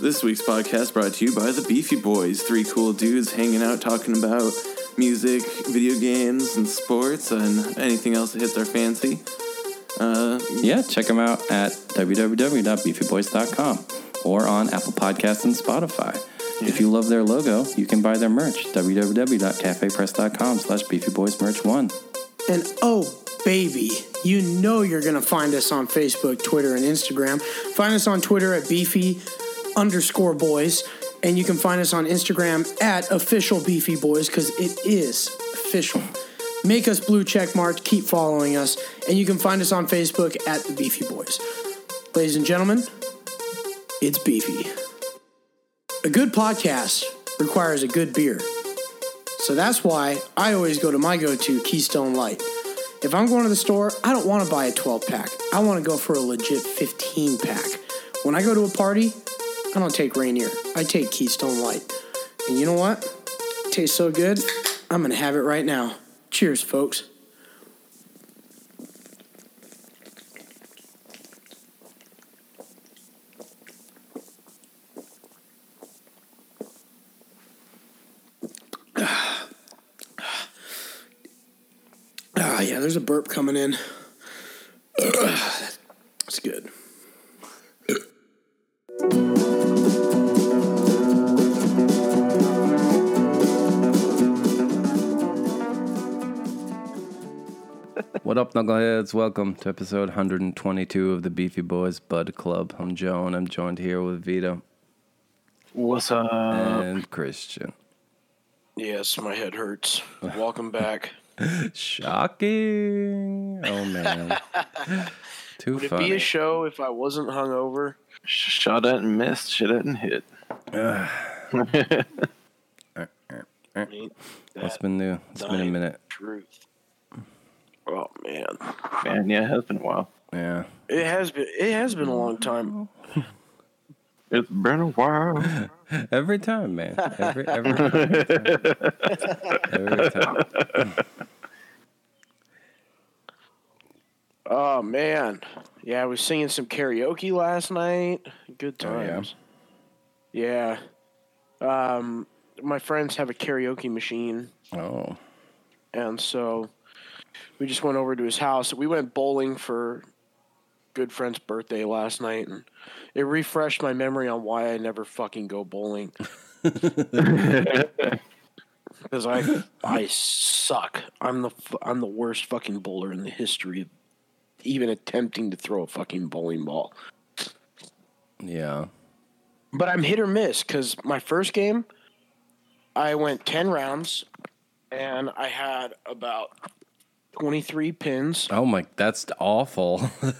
This week's podcast brought to you by the Beefy Boys, three cool dudes hanging out talking about music, video games, and sports, and anything else that hits our fancy. Uh, Yeah, check them out at www.beefyboys.com or on Apple Podcasts and Spotify. If you love their logo, you can buy their merch. www.cafepress.com slash beefyboysmerch1. And oh, baby, you know you're going to find us on Facebook, Twitter, and Instagram. Find us on Twitter at beefy underscore boys. And you can find us on Instagram at official beefy boys because it is official. Make us blue check marked, keep following us. And you can find us on Facebook at the Beefy Boys. Ladies and gentlemen, it's Beefy. A good podcast requires a good beer. So that's why I always go to my go to Keystone Light. If I'm going to the store, I don't want to buy a 12 pack. I want to go for a legit 15 pack. When I go to a party, I don't take Rainier. I take Keystone Light. And you know what? It tastes so good, I'm going to have it right now. Cheers, folks. Ah, yeah, there's a burp coming in. That's good. What up, knuckleheads? Welcome to episode 122 of the Beefy Boys Bud Club. I'm Joe, and I'm joined here with Vito What's up? and Christian. yes, my head hurts. Welcome back. Shocking! Oh man, too Would it be a show if I wasn't hungover? Shot at and missed, shit at and hit. What's been new? It's been a minute. Truth. Oh man, Man, yeah, it has been a while. Yeah. it has been. It has been a long time. It's been a while. Every time, man. Every every time. every time. Oh man, yeah, I was singing some karaoke last night. Good Oh, yeah? times. yeah. Um, my friends have a karaoke machine. Oh, and so we just went over to his house. We went bowling for good friend's birthday last night, and it refreshed my memory on why I never fucking go bowling. Because I I suck. I'm the I'm the worst fucking bowler in the history of even attempting to throw a fucking bowling ball. yeah. But I'm hit or miss because my first game, I went 10 rounds and I had about 23 pins. Oh my, that's awful.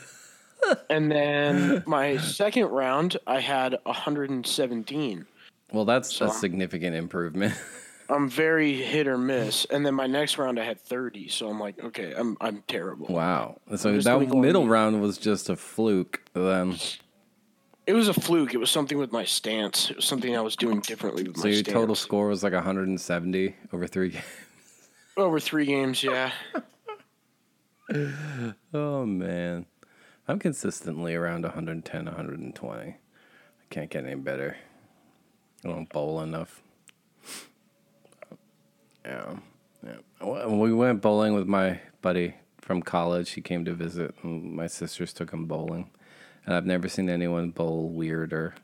And then my second round, I had 117. well, that's So a significant improvement. I'm very hit or miss. And then my next round, I had 30. So I'm like, okay, I'm, I'm terrible. wow. So just that middle on- round was just a fluke. Then, It was a fluke. It was something with my stance. It was something I was doing differently with so my your total score was like 170 over three games. Over three games, yeah. Oh man, I'm consistently around 110, 120. I can't get any better. I don't bowl enough. Yeah, yeah. We went bowling with my buddy from college, he came to visit, and my sisters took him bowling. And I've never seen anyone bowl weirder.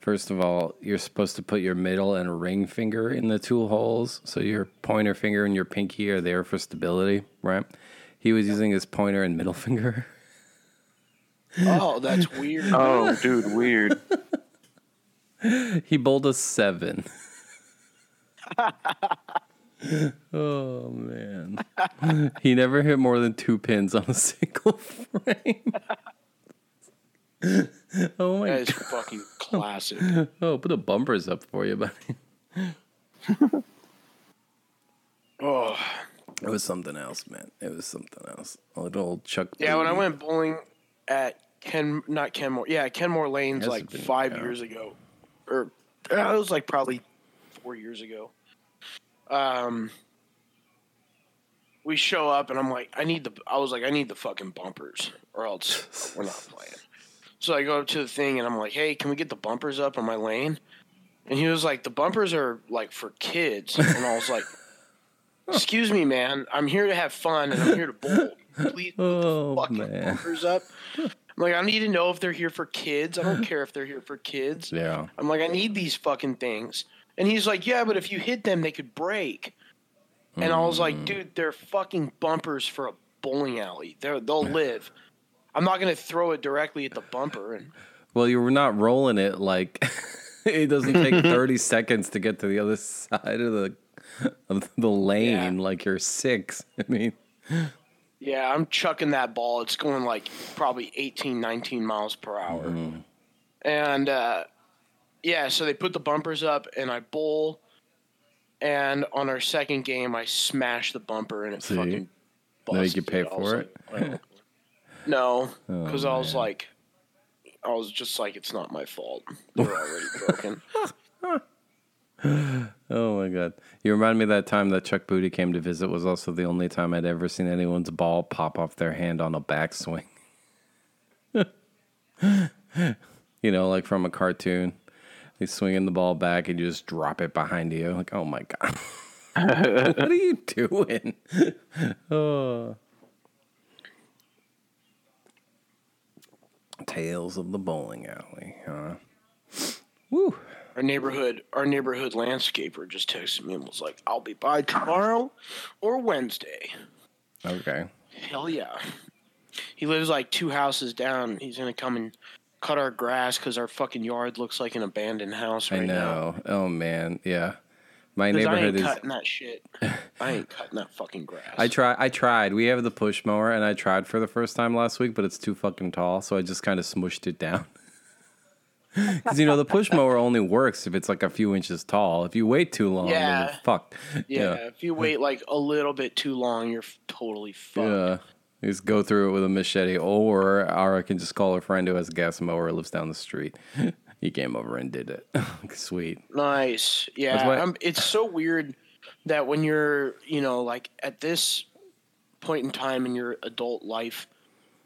First of all, you're supposed to put your middle and ring finger in the two holes, so your pointer finger and your pinky are there for stability, right? He was using his pointer and middle finger. Oh, that's weird. Oh, dude, weird. He bowled a seven. Oh man. He never hit more than two pins on a single frame. oh my god. That is god. fucking classic. Oh, put the bumpers up for you, buddy. Oh. It was something else, man. It was something else. A little old Chuck. Yeah, when I went bowling at Ken, not Kenmore, yeah, Kenmore Lanes like been, five yeah. years ago, or uh, it was like probably four years ago. Um, we show up and I'm like, I need the, I was like, I need the fucking bumpers, or else we're not playing. So I go up to the thing and I'm like, "Hey, can we get the bumpers up on my lane?" And he was like, "The bumpers are like for kids." And I was like, "Excuse me, man. I'm here to have fun and I'm here to bowl. Please put Oh, the fucking man. bumpers up." I'm like, "I need to know if they're here for kids. I don't care if they're here for kids." Yeah. I'm like, "I need these fucking things." And he's like, "Yeah, but if you hit them, they could break." And I was Mm. like, "Dude, they're fucking bumpers for a bowling alley. They're, they'll live." I'm not gonna throw it directly at the bumper, and Well, you were not rolling it like it doesn't take 30 seconds to get to the other side of the of the lane Yeah. like you're six. I mean, Yeah, I'm chucking that ball. It's going like probably 18, 19 miles per hour. And uh, yeah, so they put the bumpers up, and I bowl. And on our second game, I smashed the bumper, and it See? fucking. Now you busted. can pay for like, well, no, Oh, because I was like, I was just like, it's not my fault. They're already broken. oh my god. You remind me of that time that Chuck Booty came to visit was also the only time I'd ever seen anyone's ball pop off their hand on a backswing. you know, like from a cartoon. They swinging the ball back and you just drop it behind you. Like, oh my god. what are you doing? oh. Tales of the bowling alley, huh? Woo. our neighborhood our neighborhood landscaper just texted me and was like, "I'll be by tomorrow or Wednesday." Okay. Hell yeah. He lives like two houses down. He's gonna come and cut our grass because our fucking yard looks like an abandoned house right I now. know. Oh man, yeah. My neighborhood ain't is. cutting that shit. I ain't cutting that fucking grass. I try. I tried. We have the push mower, and I tried for the first time last week, but it's too fucking tall, so I just kind of smushed it down. Because you know the push mower only works if it's like a few inches tall. If you wait too long, Yeah. you're fucked. yeah, if you wait like a little bit too long, you're totally fucked. Yeah. Just go through it with a machete, or, or I can just call a friend who has a gas mower, lives down the street. he came over and did it. Sweet. Nice. Yeah, um, it's so weird that when you're, you know, like at this point in time in your adult life,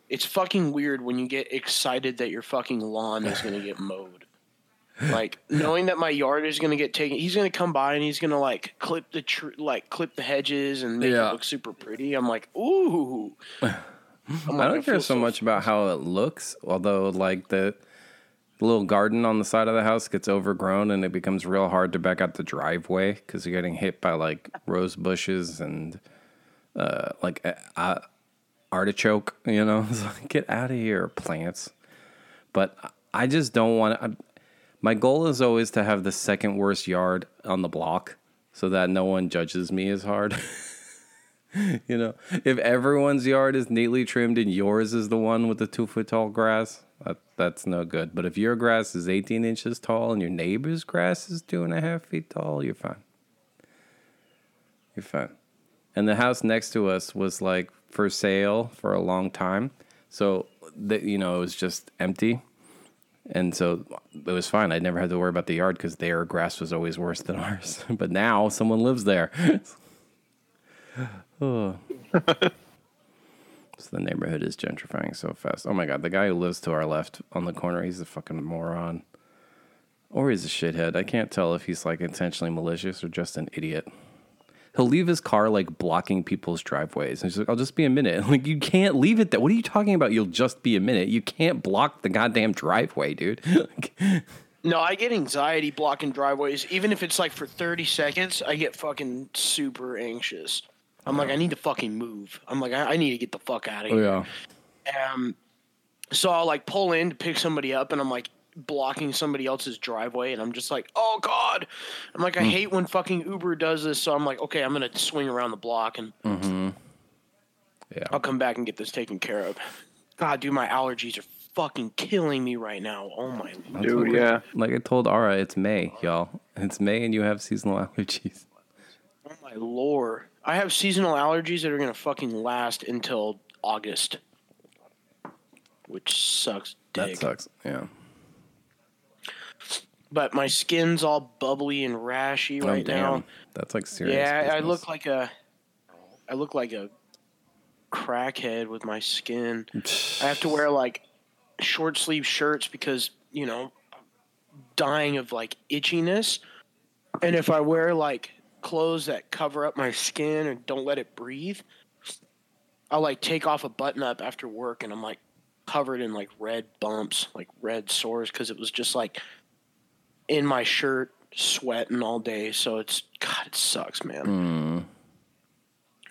it's fucking weird when you get excited that your fucking lawn is going to get mowed. Like knowing that my yard is going to get taken, he's going to come by and he's going to like clip the tr- like clip the hedges and make Yeah. it look super pretty. I'm like, ooh. I'm I don't care feel so much about how it looks, although like the little garden on the side of the house gets overgrown and it becomes real hard to back out the driveway because you're getting hit by like rose bushes and uh, like a artichoke. You know, like, get out of here, plants. But I just don't want to. My goal is always to have the second worst yard on the block so that no one judges me as hard. You know, if everyone's yard is neatly trimmed and yours is the one with the two foot tall grass, that, that's no good. But if your grass is 18 inches tall and your neighbor's grass is two and a half feet tall, you're fine. You're fine. And the house next to us was like for sale for a long time. So, that you know, it was just empty. And so it was fine. I never had to worry about the yard because their grass was always worse than ours. but now someone lives there. Oh. so the neighborhood is gentrifying so fast. Oh my god, the guy who lives to our left on the corner, he's a fucking moron. Or he's a shithead. I can't tell if he's like intentionally malicious or just an idiot. He'll leave his car like blocking people's driveways. And he's like, I'll just be a minute. Like, you can't leave it there. What are you talking about? You'll just be a minute. You can't block the goddamn driveway, dude. No, I get anxiety blocking driveways. Even if it's like for 30 seconds, I get fucking super anxious. I'm like, I need to fucking move. I'm like, I, I need to get the fuck out of oh, here. yeah. Um, so I'll like pull in to pick somebody up, and I'm like blocking somebody else's driveway, and I'm just like, oh god. I'm like, I hate when fucking Uber does this. So I'm like, okay, I'm gonna swing around the block, and mm-hmm. Yeah. I'll come back and get this taken care of. God, dude, my allergies are fucking killing me right now. Oh my Dude, yeah. Like I told Ara, it's May, y'all. It's May and you have seasonal allergies. Oh my lord. I have seasonal allergies that are gonna fucking last until August. Which sucks That sucks. Yeah. But my skin's all bubbly and rashy Oh, right now. That's like serious. Yeah, I look like a I look like a crackhead with my skin. I have to wear like short sleeve shirts because you know, dying of like itchiness, and if I wear like clothes that cover up my skin and don't let it breathe, I'll like take off a button up after work and I'm like covered in like red bumps, like red sores because it was just like in my shirt sweating all day. So it's God, it sucks, man. Mm.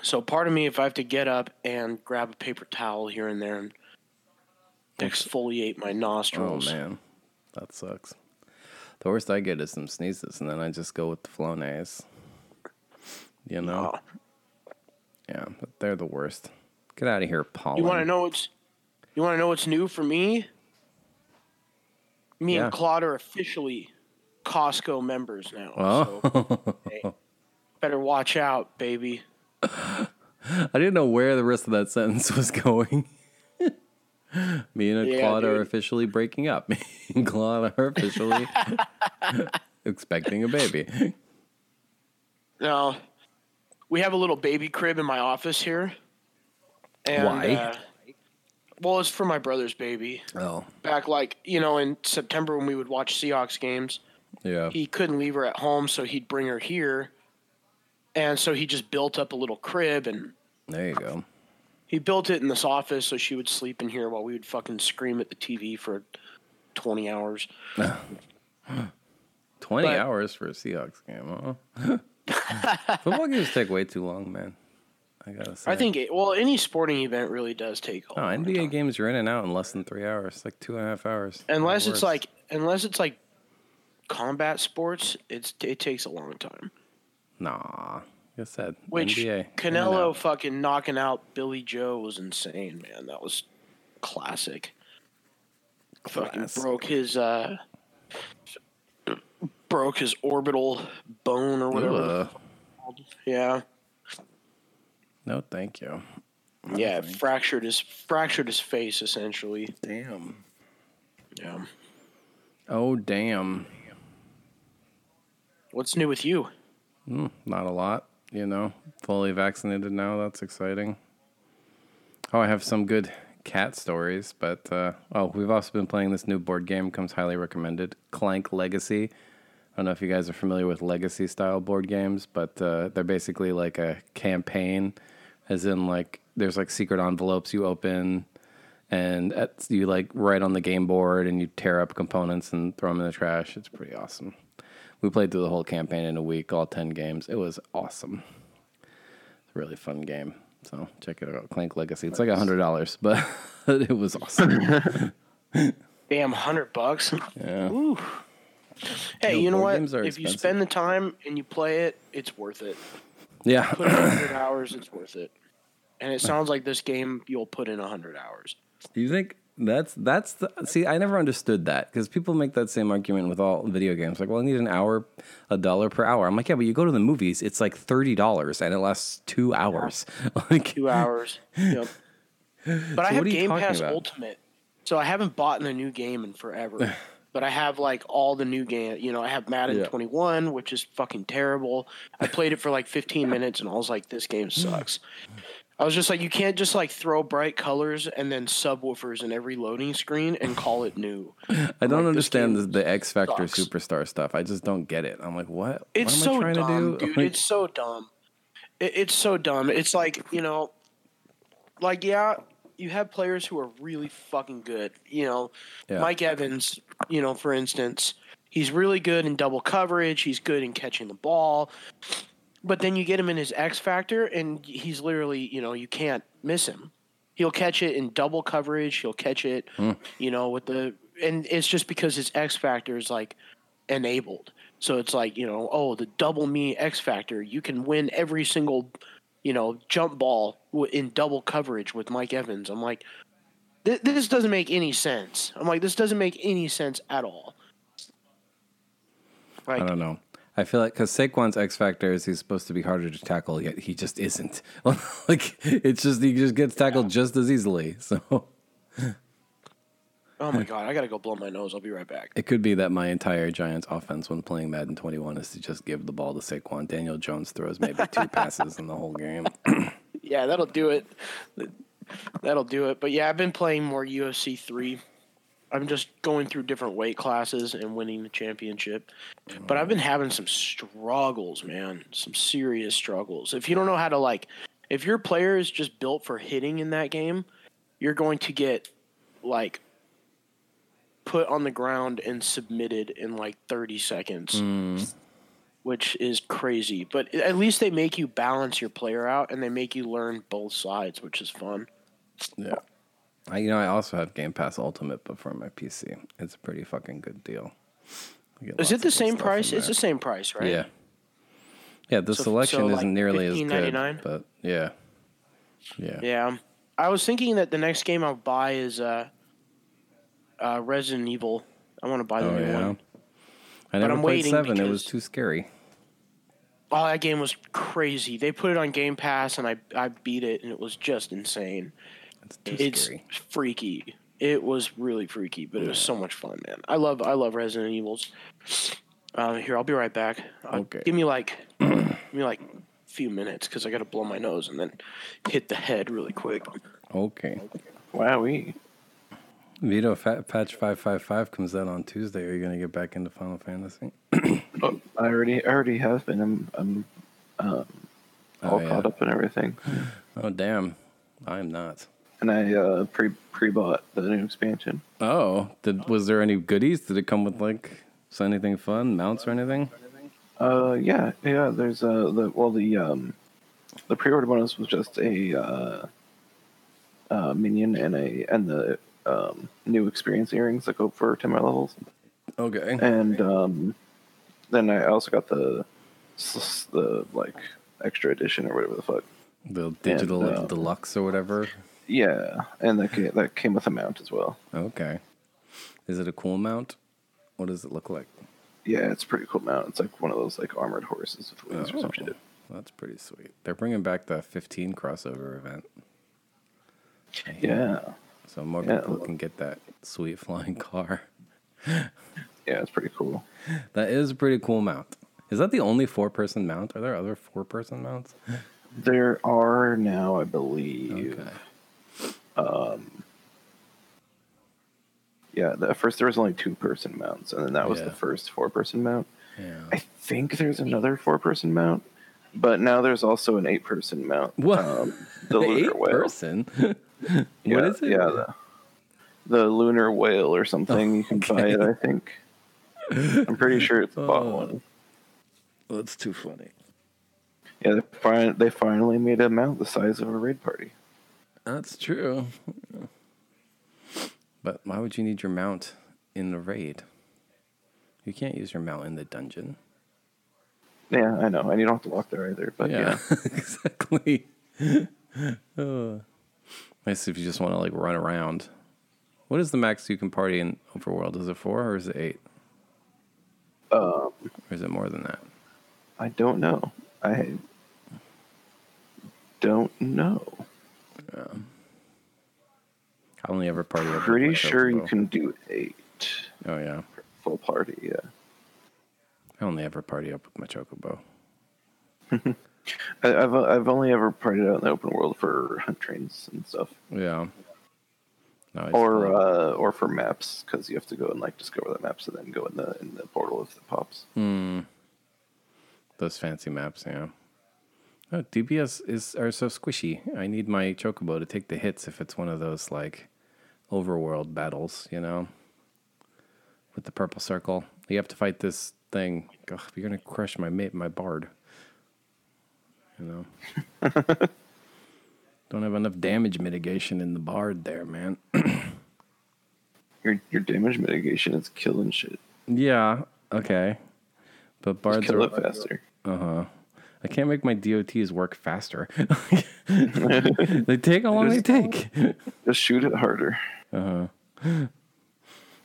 So part of me, if I have to get up and grab a paper towel here and there and exfoliate my nostrils. Oh man, that sucks. The worst I get is some sneezes, and then I just go with the Flonase. You know, Oh. yeah, but they're the worst. Get out of here, pollen. you want to know what's you want to know what's new for me? Me Yeah. and Claude are officially Costco members now. Oh, So, hey, better watch out, baby. I didn't know where the rest of that sentence was going. Me and Yeah, Claude are officially breaking up. Me and Claude are officially expecting a baby. Now, we have a little baby crib in my office here. And, Why? Uh, well, it's for my brother's baby. Oh, Back like you know in September when we would watch Seahawks games, yeah. he couldn't leave her at home, so he'd bring her here. And so he just built up a little crib and There you go. he built it in this office so she would sleep in here while we would fucking scream at the TV for 20 hours. 20 But- hours for a Seahawks game, huh? Football games take way too long, man. I gotta say. I think, it, well, any sporting event really does take a long NBA games are in and out in less than three hours, like two and a half hours. Unless it's like, unless it's like combat sports, it's it takes a long time. nah. Like I said, Which NBA. Canelo fucking knocking out Billy Joe was insane, man. That was classic. Fucking broke his uh broke his orbital bone or whatever. Ugh. Yeah. No, thank you. Yeah, fractured his fractured his face essentially. Damn. Yeah. Oh, damn. What's new with you? Mm, not a lot, you know. Fully vaccinated now. That's exciting. Oh, I have some good cat stories, but uh, oh, we've also been playing this new board game. Comes highly recommended. Clank Legacy. I don't know if you guys are familiar with legacy style board games, but uh, they're basically like a campaign, as in like there's like secret envelopes you open, and at, you like write on the game board and you tear up components and throw them in the trash. It's pretty awesome. We played through the whole campaign in a week, all 10 games. It was awesome. It's a really fun game. So check it out. Clank Legacy. It's like $100, but it was awesome. Damn, hundred bucks. Yeah. Ooh. Hey, you know what? games are If you spend the time and you play it, it's worth it. Yeah. Put in hundred hours, it's worth it. And it sounds like this game you'll put in hundred hours. Do you think that's that's the see? I never understood that because people make that same argument with all video games. Like, well, I need an hour, a dollar per hour. I'm like, yeah, but you go to the movies, it's like thirty dollars and it lasts two hours. like, Two hours. Yep. But I have Game Pass about? Ultimate, so I haven't bought in a new game in forever. but I have like all the new game. You know, I have Madden Yeah. 21, which is fucking terrible. I played it for like 15 minutes, and I was like, this game sucks. I was just like, you can't just like throw bright colors and then subwoofers in every loading screen and call it new. I don't like, understand the, the X Factor sucks. superstar stuff. I just don't get it. I'm like, what? It's what am so I trying dumb, to do? dude. Like, It's so dumb. It, it's so dumb. It's like you know, like yeah, you have players who are really fucking good. You know, Yeah. Mike Evans. You know, for instance, he's really good in double coverage. He's good in catching the ball. But then you get him in his X factor, and he's literally, you know, you can't miss him. He'll catch it in double coverage. He'll catch it, hmm. you know, with the, and it's just because his X factor is like enabled. So it's like, you know, oh, the double me X factor, you can win every single, you know, jump ball in double coverage with Mike Evans. I'm like, th- this doesn't make any sense. I'm like, this doesn't make any sense at all. Like, I don't know. I feel like because Saquon's X Factor is he's supposed to be harder to tackle, yet he just isn't. like it's just he just gets tackled just as easily. So oh my god, I gotta go blow my nose. I'll be right back. it could be that my entire Giants offense when playing Madden 21 is to just give the ball to Saquon. Daniel Jones throws maybe two passes in the whole game. Yeah, that'll do it. That'll do it. But yeah, I've been playing more UFC three. I'm just going through different weight classes and winning the championship. Mm. But I've been having some struggles, man. Some serious struggles. If you don't know how to like if your player is just built for hitting in that game, you're going to get like put on the ground and submitted in like 30 seconds. Mm. Which is crazy, but at least they make you balance your player out and they make you learn both sides, which is fun. Yeah. I, you know, I also have Game Pass Ultimate, but for my PC, it's a pretty fucking good deal. Is it the same price? It's the same price, right? Yeah. Yeah, the So- selection so, isn't nearly as good, but yeah. Yeah. Yeah. I was thinking that the next game I'll buy is uh, uh, Resident Evil. I want to buy the Oh new yeah. one. I never I'm played seven. It was too scary. Oh, that game was crazy. They put it on Game Pass, and I I beat it, and it was just insane. It's too It's scary. freaky. It was really freaky, but it was so much fun, man. I love I love Resident Evils. Uh, here, I'll be right back. Uh, Okay. Give me like give me like a few minutes because I got to blow my nose and then hit the head really quick. Okay. Wowee. Vito Fat Patch five five five comes out on Tuesday. Are you gonna get back into Final Fantasy? Oh, I already, I already have been. I'm, I'm um, all Oh, yeah. caught up and everything. Oh damn, I'm not. And I uh, pre pre bought the new expansion. Oh, did was there any goodies? Did it come with like so anything fun, mounts or anything? Uh, yeah, yeah. There's uh the well the um the pre order bonus was just a uh, uh minion and a and the um new experience earrings that go for ten more levels. Okay. and um, then I also got the the like extra edition or whatever the fuck. The digital uh, deluxe or whatever. Yeah, and that came, that came with a mount as well. Okay. Is it a cool mount? What does it look like? Yeah, it's a pretty cool mount. It's like one of those like armored horses with wings or some Oh. shit. That's pretty sweet. They're bringing back the 15 crossover event. Yeah, So more Yeah. people can get that sweet flying car. yeah, it's pretty cool. That is a pretty cool mount. Is that the only four person mount? Are there other four person mounts? There are now, I believe. Okay. Yeah, the, at first there was only two person mounts, and then that was Yeah. the first four person mount. Yeah. I think there's another four person mount, but now there's also an eight person mount. What? Um, the lunar Eight whale. person? Yeah, what is it? Yeah, the, the lunar whale or something. you can buy it, I think. I'm pretty sure it's a bought Oh. one. That's too funny. Yeah, they, fin- they finally made a mount the size of a raid party. That's true. But why would you need your mount in the raid? You can't use your mount in the dungeon. Yeah, I know, and you don't have to walk there either. But yeah, exactly. oh. Nice if you just want to like run around. What is the max you can party in Overworld? Is it four or is it eight? um, Or is it more than that? I don't know. I don't know. I only ever party. Pretty sure you can do eight Oh yeah, full party. Yeah. I only ever party up with my chocobo. I, I've I've only ever partied out in the open world for hunt trains and stuff, Yeah. No, or uh, or for maps because you have to go and like discover the maps and then go in the in the portal if it pops. Hmm. those fancy maps. Yeah. Oh, DPS is are so squishy. I need my chocobo to take the hits if it's one of those like overworld battles. You know, with the purple circle. You have to fight this thing. Ugh, you're gonna crush my mate, my bard. You know. Don't have enough damage mitigation in the bard there, man. Your your damage mitigation is killing shit. yeah. Okay. But Just bards kill are it faster. Uh huh. I can't make my DOTs work faster. they take how long they take. Just shoot it harder. Uh huh.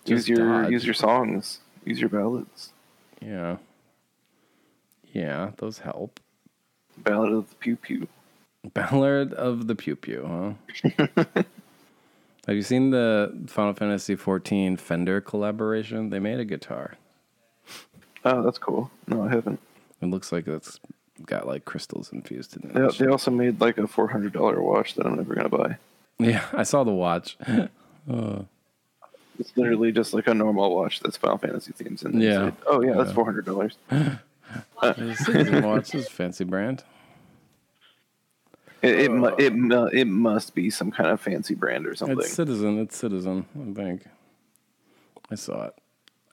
use your dodge. use your songs. Use your ballads. Yeah. Yeah, those help. Ballad of the Pew Pew. Ballad of the Pew Pew, huh? Have you seen the Final Fantasy XIV Fender collaboration? They made a guitar. Oh, that's cool. No, I haven't. It looks like it's got like crystals infused in it. They, they also made like a four hundred dollar watch that I'm never gonna buy. Yeah, I saw the watch. Uh. It's literally just like a normal watch that's Final Fantasy themes And Yeah. yeah. oh yeah, that's four hundred dollars. Citizen watch is a fancy brand. It it, mu- uh. it mu- it must be some kind of fancy brand or something. It's Citizen. It's Citizen. I think. I saw it.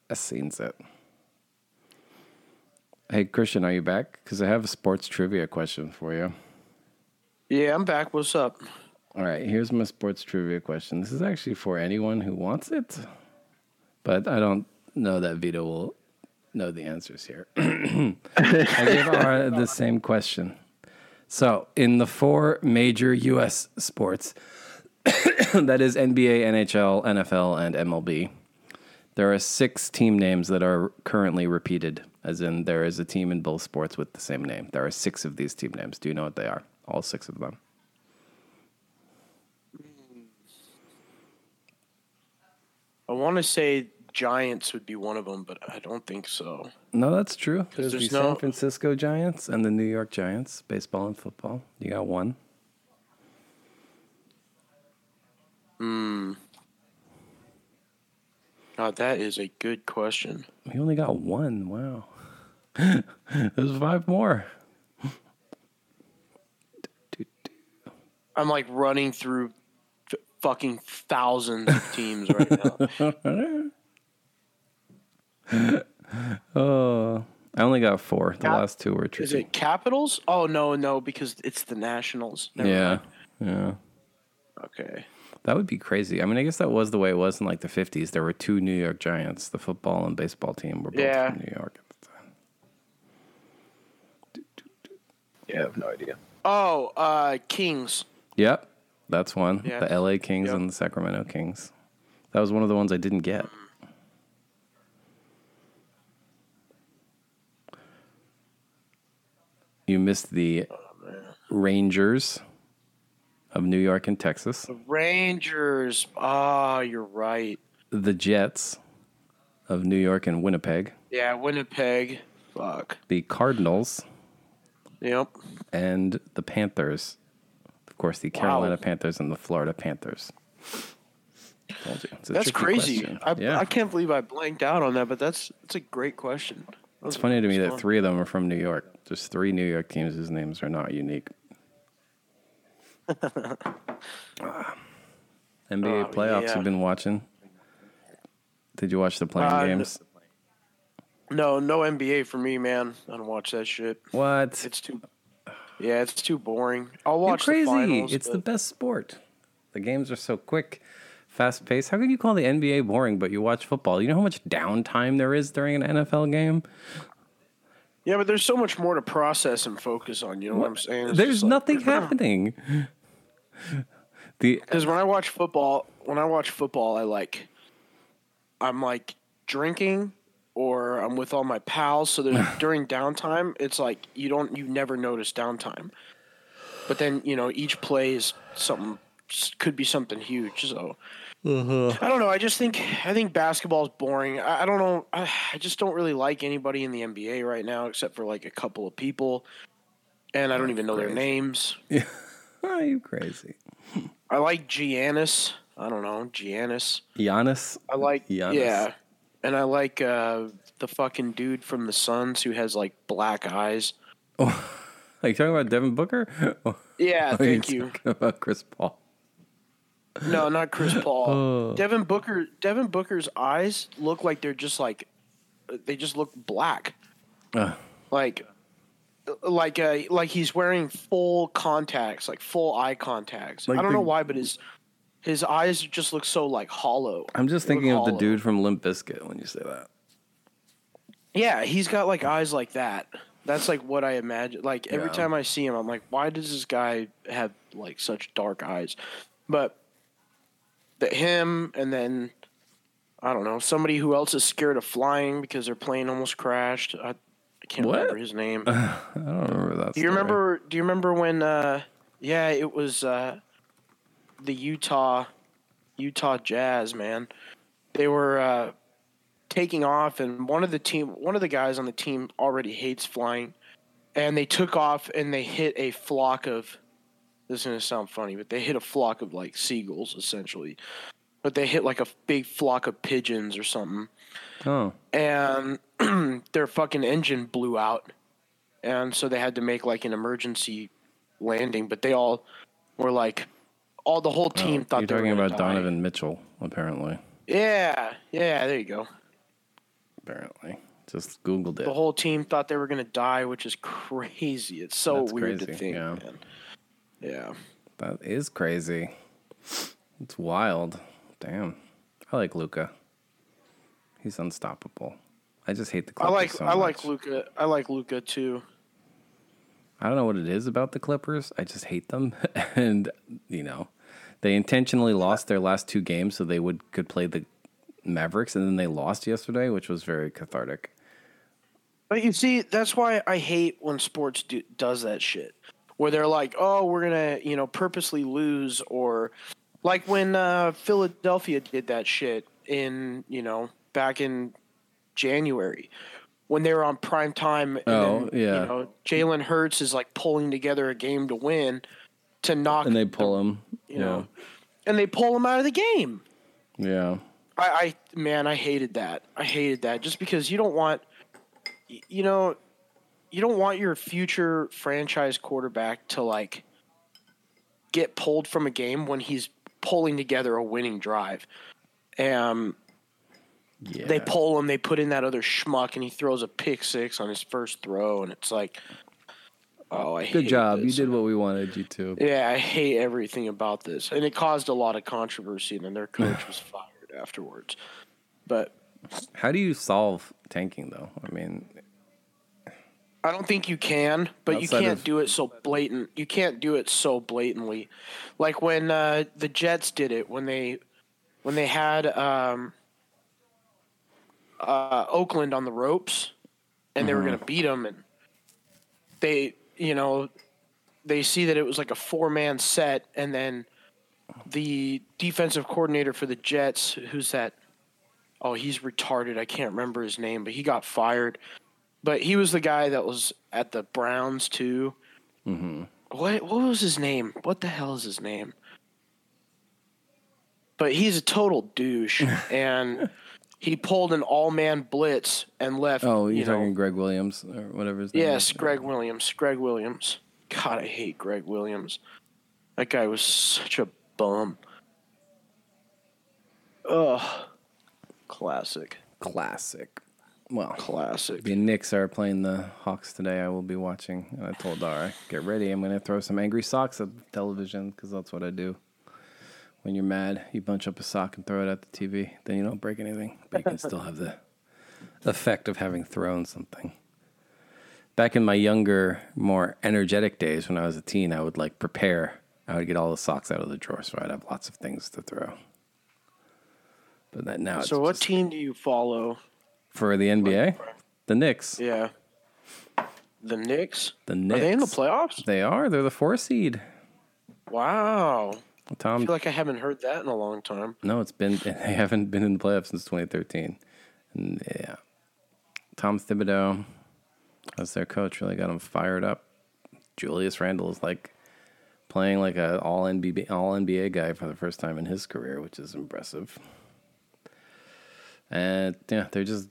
I seen it. Hey Christian, are you back? Because I have a sports trivia question for you. Yeah, I'm back. What's up? All right, here's my sports trivia question. This is actually for anyone who wants it, but I don't know that Vito will know the answers here. I gave Ara the same question. So, in the four major U.S. sports, that is NBA, NHL, NFL, and MLB, there are six team names that are currently repeated, as in there is a team in both sports with the same name. There are six of these team names. Do you know what they are? All six of them. I want to say Giants would be one of them, but I don't think so. No, that's true. There's, there's the no- San Francisco Giants and the New York Giants, baseball and football. You got one. Uh, that is a good question. We only got one. Wow. There's five more. I'm like running through f- fucking thousands of teams right now. Oh, I only got four. The Cap- last two were Is tricky. it Capitals? Oh no, no, because it's the Nationals. Never yeah, mind. yeah. Okay. That would be crazy. I mean, I guess that was the way it was in like the 50s. There were two New York Giants. The football and baseball team were both Yeah. from New York at the time. yeah, I have no idea. Oh, uh, Kings. Yep, that's one. Yeah. The LA Kings Yep. and the Sacramento Kings. That was one of the ones I didn't get. You missed the Rangers of New York and Texas, The Rangers. Ah, you're right. the Jets of New York and Winnipeg, Yeah, Winnipeg. Fuck. the Cardinals, Yep. and the Panthers. Of course, the Carolina Panthers and the Florida Panthers. Told you. It's a That's crazy. I, yeah. I can't believe I blanked out on that, but that's it's a great question. It's funny to me was that three of them are from New York. There's three New York teams whose names are not unique. NBA Oh, playoffs yeah. you've been watching. Did you watch the playing Uh, games? No, no NBA for me, man. I don't watch that shit. What? It's too. Yeah, it's too boring. I'll You're watch crazy. the finals. it's the best sport. The games are so quick, fast paced. How can you call the NBA boring but you watch football? You know how much downtime there is during an NFL game? Yeah, but there's so much more to process and focus on. You know what, I'm saying? It's There's just like- nothing happening. The Because when I watch football, when I watch football, I like, I'm like drinking or I'm with all my pals. So there's during downtime, it's like you don't, you never notice downtime. But then you know each play is something could be something huge. So mm-hmm. I don't know. I just think I think basketball is boring. I, I don't know. I, I just don't really like anybody in the NBA right now except for like a couple of people, and I don't even know their crazy. names. are you crazy? I like Giannis. I don't know Giannis. Giannis. I like Giannis. yeah, and I like uh, the fucking dude from the Suns who has like black eyes. Are you talking about Devin Booker? Or Yeah, thank you. about Chris Paul? No, not Chris Paul. Oh. Devin Booker. Devin Booker's eyes look like they're just like they just look black. Ugh. Like like uh, like he's wearing full contacts, like full eye contacts. Like I don't the- know why, but his his eyes just look so like hollow. I'm just They thinking of the dude from Limp Bizkit when you say that. Yeah, he's got like eyes like that. That's like what I imagine. Like every Yeah. time I see him, I'm like, why does this guy have like such dark eyes? But the him and then I don't know somebody who else is scared of flying because their plane almost crashed. I, I can't What? remember his name. I don't remember that. Do you remember? Do you remember when? Uh, yeah, it was uh, the Utah, Utah Jazz. Man, they were uh, taking off, and one of the team, one of the guys on the team already hates flying, and they took off and they hit a flock of. This is gonna sound funny, but they hit a flock of like seagulls essentially, but they hit like a big flock of pigeons or something, Oh, and their fucking engine blew out, and so they had to make like an emergency landing. But they all were like, all the whole oh, team Oh, thought you're they were talking about die. Donovan Mitchell, apparently. Yeah, yeah, there you go. Apparently, just googled it. The whole team thought they were gonna die, which is crazy. It's so That's weird to think, yeah. man. Yeah. That is crazy. It's wild. Damn. I like Luka. He's unstoppable. I just hate the I Clippers like so I like. Luka. I like Luka too. I don't know what it is about the Clippers. I just hate them. and you know, they intentionally lost their last two games so they would could play the Mavericks and then they lost yesterday, which was very cathartic. But you see, that's why I hate when sports do, does that shit. Where they're like, "Oh, we're gonna, you know, purposely lose," or like when uh, Philadelphia did that shit in, you know, back in January when they were on prime time. And Oh, then, yeah. You know, Jalen Hurts is like pulling together a game to win to knock, And they pull him. you know, and they pull him out of the game. Yeah. I, I man, I hated that. I hated that just because you don't want, you know, you don't want your future franchise quarterback to like get pulled from a game when he's pulling together a winning drive. Um, Yeah. they pull him, they put in that other schmuck, and he throws a pick six on his first throw, and it's like, oh, I Good job. You did what we wanted you to. Yeah, I hate everything about this, and it caused a lot of controversy, and then their coach was fired afterwards. But How do you solve tanking though? I mean, I don't think you can, but you can't of- do it so blatant. You can't do it so blatantly, like when uh, the Jets did it when they when they had um, uh, Oakland on the ropes, and they were going to beat them, and they you know they see that it was like a four man set, and then the defensive coordinator for the Jets, who's that? Oh, he's retarded. I can't remember his name, but he got fired but he was the guy that was at the Browns too. Mm-hmm. What what was his name? What the hell is his name? But he's a total douche, and he pulled an all man blitz and left. oh, you're you know, talking Gregg Williams or whatever his name yes, is? Gregg Williams. Gregg Williams. God, I hate Gregg Williams. That guy was such a bum. Ugh. Classic. Classic. Well, Classic. the Knicks are playing the Hawks today. I will be watching. And I told Dara, get ready. I'm going to throw some angry socks at the television because that's what I do. When you're mad, you bunch up a sock and throw it at the TV. Then you don't break anything, but you can still have the effect of having thrown something. Back in my younger, more energetic days when I was a teen, I would like prepare. I would get all the socks out of the drawer so I'd have lots of things to throw. But that now it's So, what team do you follow? for the NBA? The Knicks. Yeah. The Knicks? The Knicks. Are they in the playoffs? They are. They're the four seed. Wow. I Tom. feel like I haven't heard that in a long time. no, it's been. They haven't been in the playoffs since 2013. And yeah, Tom Thibodeau, as their coach, really got them fired up. Julius Randle is like playing like a all NBA all NBA guy for the first time in his career, which is impressive. And yeah, they're just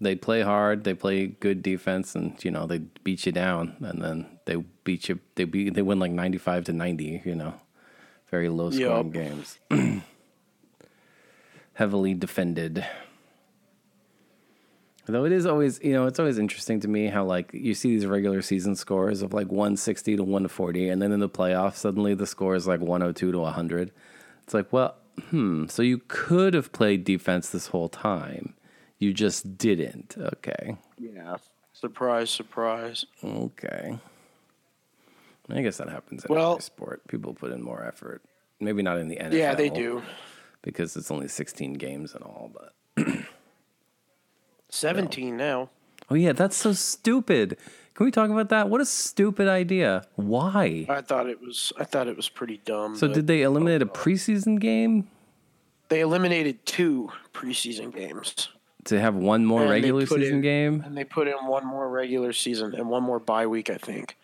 they play hard, they play good defense, and you know they beat you down, and then they beat you. They beat they win like ninety five to ninety. You know, very low scoring games, heavily defended. Though it is always, you know, it's always interesting to me how like you see these regular season scores of like 160 to 140, and then in the playoffs, suddenly the score is like 102 to 100. It's like, well, hmm, so you could have played defense this whole time. You just didn't. Okay. Yeah. Surprise, surprise. Okay. I guess that happens in Well- every sport. People put in more effort. Maybe not in the NFL. Yeah, they do. Because it's only 16 games and all, but 17 now. Oh yeah, that's so stupid. Can we talk about that? What a stupid idea. Why? I thought it was I thought it was pretty dumb. So did they eliminate oh a preseason game they eliminated two preseason games. to have one more And regular season in- game? And they put in one more regular season and one more bye week, I think.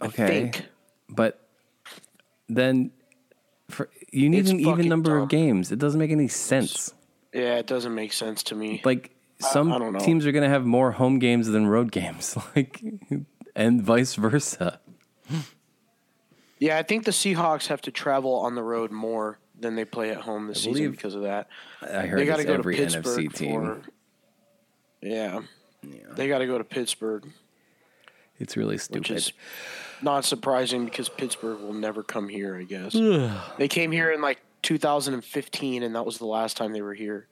I Okay. think. But then For, you need It's an even fucking number dumb. of games. It doesn't make any sense. Yeah, it doesn't make sense to me. Like some I don't know. teams are going to have more home games than road games, like, and vice versa. Yeah, I think the Seahawks have to travel on the road more than they play at home this season believe- because of that. I heard They got to go to every Pittsburgh NFC team. for. Yeah. They got to go to Pittsburgh, It's really which stupid. is not surprising because Pittsburgh will never come here. I guess they came here in like 2015, and that was the last time they were here.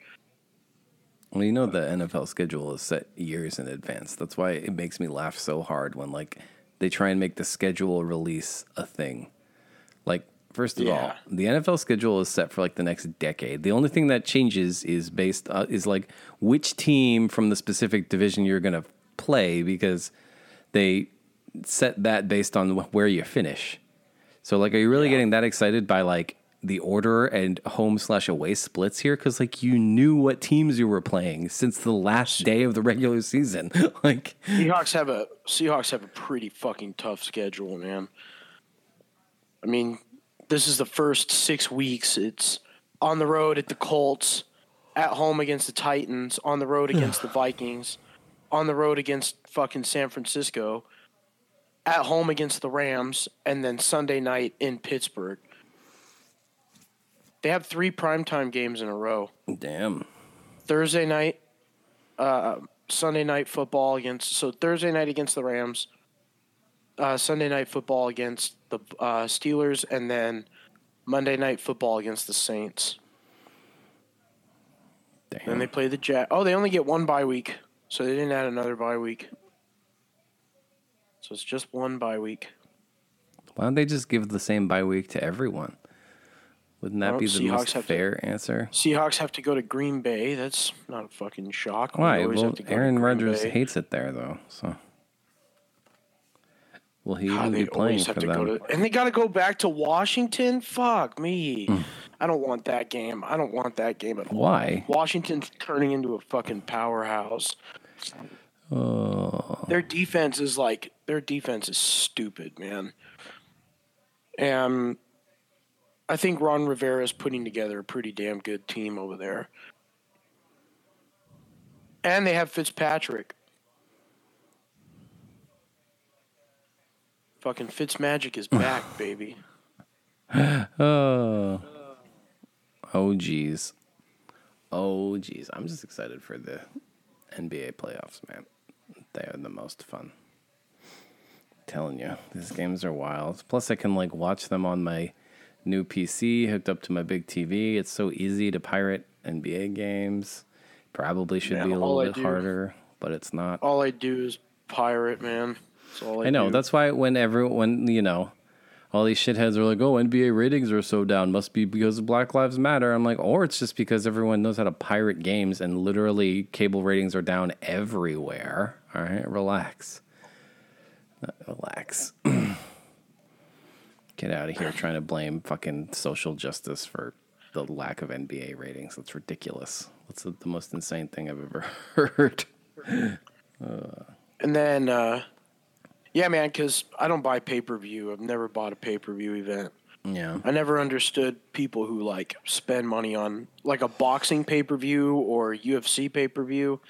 Well, you know the NFL schedule is set years in advance. That's why it makes me laugh so hard when like they try and make the schedule release a thing. Like first of all, the NFL schedule is set for like the next decade. The only thing that changes is based uh, is like which team from the specific division you're going to play because they set that based on where you finish. So like, are you really getting that excited by like the order and home slash away splits here? Because like you knew what teams you were playing since the last day of the regular season. like, Seahawks have a Seahawks have a pretty fucking tough schedule, man. I mean, this is the first six weeks. It's on the road at the Colts, at home against the Titans, on the road against the Vikings, on the road against fucking San Francisco, at home against the Rams, and then Sunday night in Pittsburgh. They have three primetime games in a row. damn. Thursday night, uh, Sunday night football against. So Thursday night against the Rams, uh, Sunday night football against the uh, Steelers, and then Monday night football against the Saints. Then Damn. they play the Jet. Oh, they only get one bye week, so they didn't add another bye week. So it's just one bye week. Why don't they just give the same bye week to everyone? Wouldn't that Well, be the Seahawks most have to- fair answer? Seahawks have to go to Green Bay. That's not a fucking shock. Why? always Well, have to go Aaron Rodgers Bay. hates it there, though. So, will he God, even be playing for them? to, and they got to go back to Washington. Fuck me, Hmm. I don't want that game. I don't want that game at all. Why? Washington's turning into a fucking powerhouse. Oh, Their defense is like their defense is stupid, man. And I think Ron Rivera is putting together a pretty damn good team over there. And they have Fitzpatrick. Fucking Fitzmagic is back, baby. oh, oh, geez, oh, jeez. I'm just excited for the NBA playoffs, man. They are the most fun. Telling you, these games are wild. Plus, I can like watch them on my new PC hooked up to my big TV. It's so easy to pirate NBA games. Probably should Yeah, be a little bit do- harder, but it's not. All I do is pirate, man. That's all I, I know. do. That's why when everyone, when, you know, all these shitheads are like, "Oh, NBA ratings are so down. Must be because of Black Lives Matter." I'm like, or it's just because everyone knows how to pirate games, and literally cable ratings are down everywhere. All right, relax, relax. Get out of here trying to blame fucking social justice for the lack of NBA ratings. That's ridiculous. That's the, the most insane thing I've ever heard. And then, uh, yeah, man, because I don't buy pay per view. I've never bought a pay per view event. Yeah. I never understood people who like spend money on like a boxing pay per view or UFC pay per view.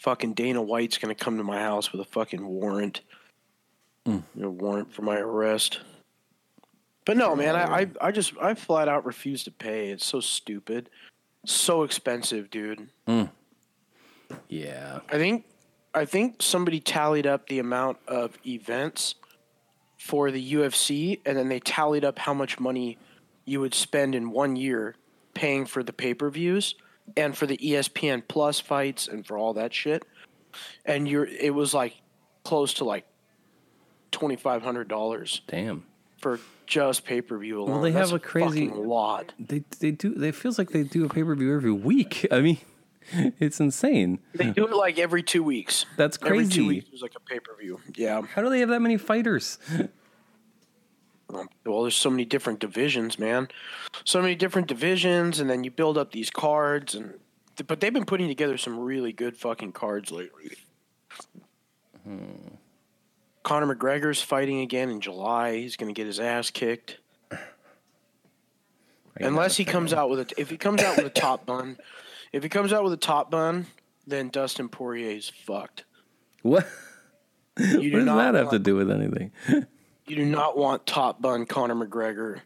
Fucking Dana White's gonna come to my house with a fucking warrant, Mm. a warrant for my arrest. But no, man, I, I I just I flat out refuse to pay. It's so stupid, so expensive, dude. Yeah. I think I think somebody tallied up the amount of events for the UFC and then they tallied up how much money you would spend in one year paying for the pay-per-views and for the ESPN Plus fights and for all that shit. And you're it was like close to like $2500 Damn. for just pay-per-view alone. they That's have a crazy- lot. They they do. It feels like they do a pay per view every week. I mean, it's insane. They do it like every 2 weeks. That's Every 2 crazy. weeks there's like a pay-per-view. Yeah. How do they have that many fighters? Um, well, there's so many different divisions, man. So many different divisions, and then you build up these cards, and but they've been putting together some really good fucking cards lately. Conor McGregor's fighting again in July. He's going to get his ass kicked. Unless he comes out with a if he comes out with a top bun, if he comes out with a top bun, then Dustin Poirier is fucked. What? You do what does not that have to do with anything? You do not want top bun Conor McGregor.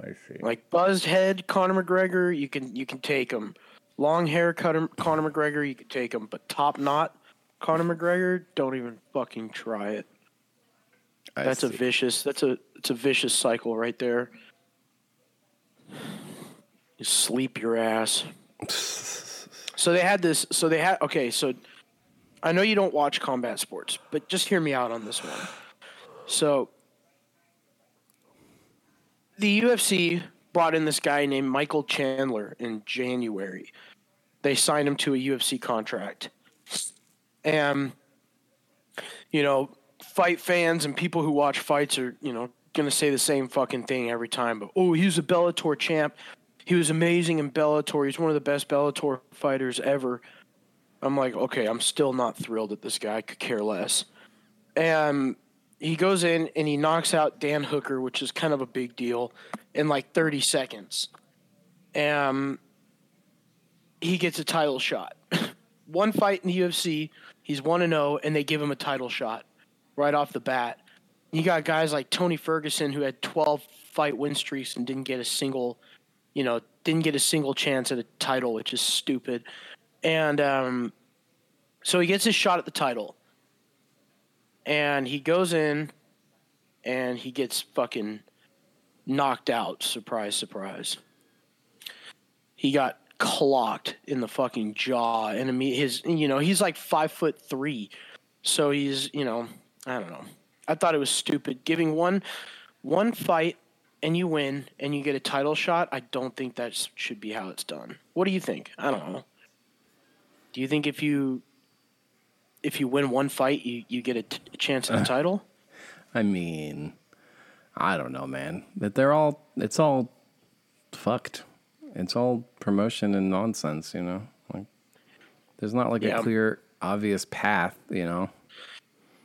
I see. Like buzzed head Conor McGregor, you can you can take him. Long hair Conor, Conor McGregor, you can take him. But top knot Conor McGregor, don't even fucking try it. I That's a vicious. That's a it's a vicious cycle right there. You sleep your ass. So they had this. So they had okay. So I know you don't watch combat sports, but just hear me out on this one. So the UFC brought in this guy named Michael Chandler in January. They signed him to a UFC contract, and you know, fight fans and people who watch fights are you know gonna say the same fucking thing every time. But oh, he was a Bellator champ. He was amazing in Bellator. He's one of the best Bellator fighters ever. I'm like, okay, I'm still not thrilled at this guy. Could care less. And he goes in and he knocks out Dan Hooker, which is kind of a big deal, in like 30 seconds. And he gets a title shot. One fight in the UFC, he's 1 and 0, and they give him a title shot right off the bat. You got guys like Tony Ferguson who had 12 fight win streaks and didn't get a single, you know, didn't get a single chance at a title, which is stupid. And um, so he gets his shot at the title. And he goes in and he gets fucking knocked out. Surprise, surprise. He got clocked in the fucking jaw. And imme- his, you know, he's like five foot three. So he's, you know, I don't know. I thought it was stupid. Giving one one fight and you win and you get a title shot, I don't think that should be how it's done. What do you think? I don't know. Do you think if you if you win one fight, you, you get a, t- a chance at the uh. title? I mean, I don't know, man. That they're all it's all fucked. It's all promotion and nonsense, you know. Like there's not like Yeah. a clear, obvious path, you know.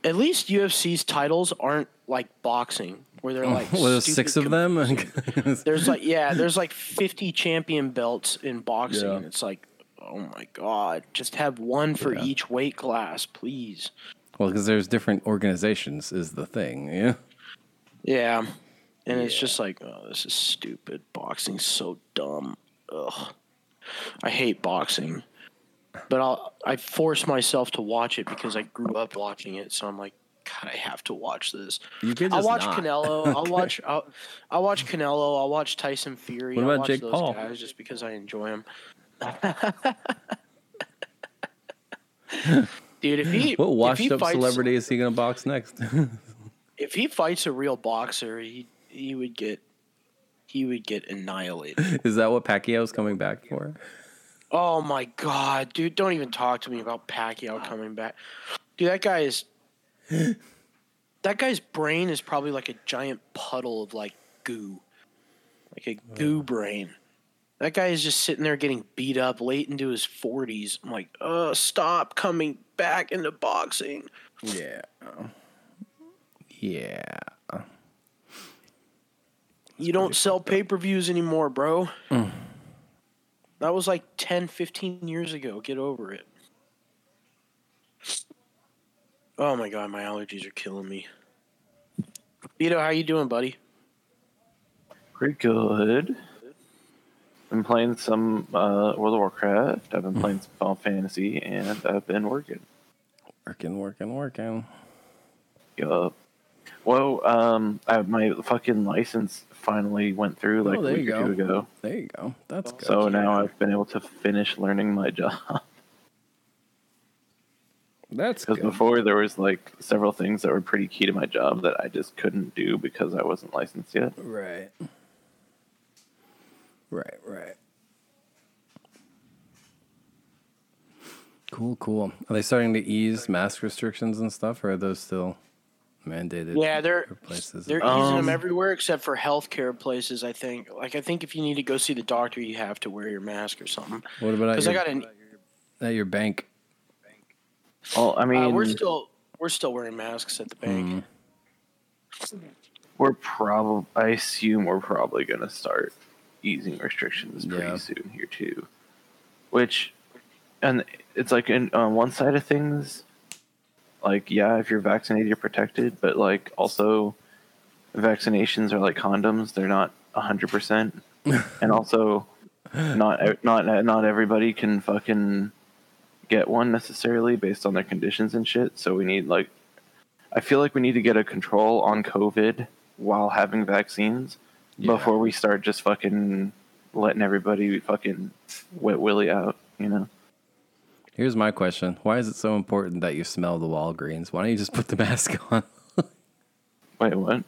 At least UFC's titles aren't like boxing, where they're like well, there's six of them. There's like yeah, there's like 50 champion belts in boxing, Yeah. and it's like, oh my god, just have one for Yeah. each weight class, please. well, because there's different organizations, is the thing. Yeah. Yeah. And it's just like, oh, this is stupid. Boxing's so dumb. Ugh. I hate boxing. But I'll I force myself to watch it because I grew up watching it, so I'm like, God, I have to watch this. I'll watch not. Canelo. I'll watch I'll, I'll watch Canelo. I'll watch Tyson Fury. What I'll about watch Jake those Paul? guys just because I enjoy them. Dude, if he What washed he up fights, celebrity is he gonna box next? if he fights a real boxer, he he would get he would get annihilated. is that what Pacquiao's coming back for? Oh my god, dude! Don't even talk to me about Pacquiao coming back. Dude, that guy is. that guy's brain is probably like a giant puddle of like goo, like a goo brain. That guy is just sitting there getting beat up late into his forties. I'm like, uh, stop coming back into boxing. Yeah. Yeah. You don't sell pay per views anymore, bro. That was like 10, 15 years ago. Get over it. Oh my god, my allergies are killing me. Vito, how you doing, buddy? Pretty good. I've been playing some uh, World of Warcraft. I've been playing some Final Fantasy, and I've been working. Working, working, working. Yup. Well, um, I, my fucking license finally went through like Oh, a week or two go. ago. There you go. That's good. So now I've been able to finish learning my job. That's Because before there was like several things that were pretty key to my job that I just couldn't do because I wasn't licensed yet. Right. Right, right. Cool, cool. Are they starting to ease mask restrictions and stuff, or are those still mandated? Yeah, they're places? they're easing them Um, everywhere except for healthcare places. I think. Like, I think if you need to go see the doctor, you have to wear your mask or something. what about at Because I your, got an. at your bank? Oh, I mean, Uh, we're still we're still wearing masks at the bank. We're probably. I assume we're probably gonna start easing restrictions pretty Yeah. soon here too. Which, and it's like in on one side of things, like yeah, if you're vaccinated, you're protected, but like also, vaccinations are like condoms; they're not hundred percent, and also, not not not everybody can fucking get one necessarily based on their conditions and shit. So we need like, I feel like we need to get a control on COVID while having vaccines before we start just fucking letting everybody fucking wet willy out. You know. Here's my question: Why is it so important that you smell the Walgreens? Why don't you just put the mask on? Wait, what?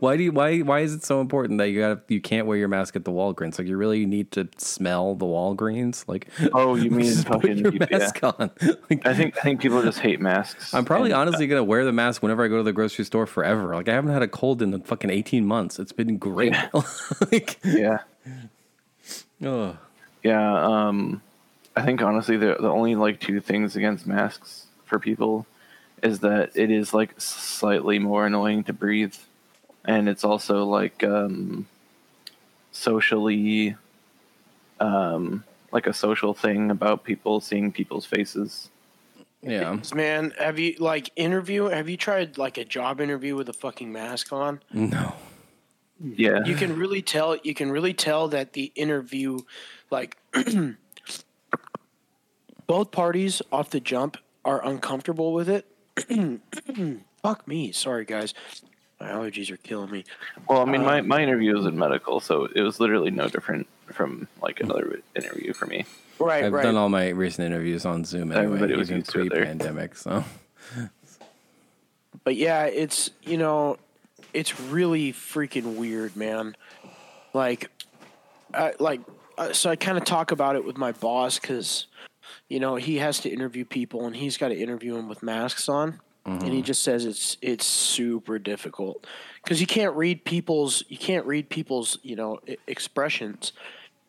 why do you why why is it so important that you got you can't wear your mask at the Walgreens? Like you really need to smell the Walgreens? Like Oh, you mean put fucking your yeah. mask on? Like, I think I think people just hate masks. I'm probably And- honestly gonna wear the mask whenever I go to the grocery store forever. Like I haven't had a cold in the fucking 18 months. It's been great. like, Yeah, ugh. yeah. Um, I think honestly, the the only like two things against masks for people is that it is like slightly more annoying to breathe, and it's also like um, socially, um, like a social thing about people seeing people's faces. yeah. Man, have you like interview? Have you tried like a job interview with a fucking mask on? No. Yeah, You can really tell. You can really tell that the interview, like, both parties off the jump are uncomfortable with it. Fuck me. Sorry, guys. My allergies are killing me. Well, I mean, Uh, my, my interview was in medical, so it was literally no different from like another interview for me. Right, I've right. done all my recent interviews on Zoom anyway, Everybody was even to it pre-pandemic. So But yeah, it's you know, it's really freaking weird, man. Like, I like uh, so I kind of talk about it with my boss because, you know, he has to interview people and he's got to interview them with masks on, and he mm-hmm. just says it's it's super difficult because you can't read people's you can't read people's you know e- expressions,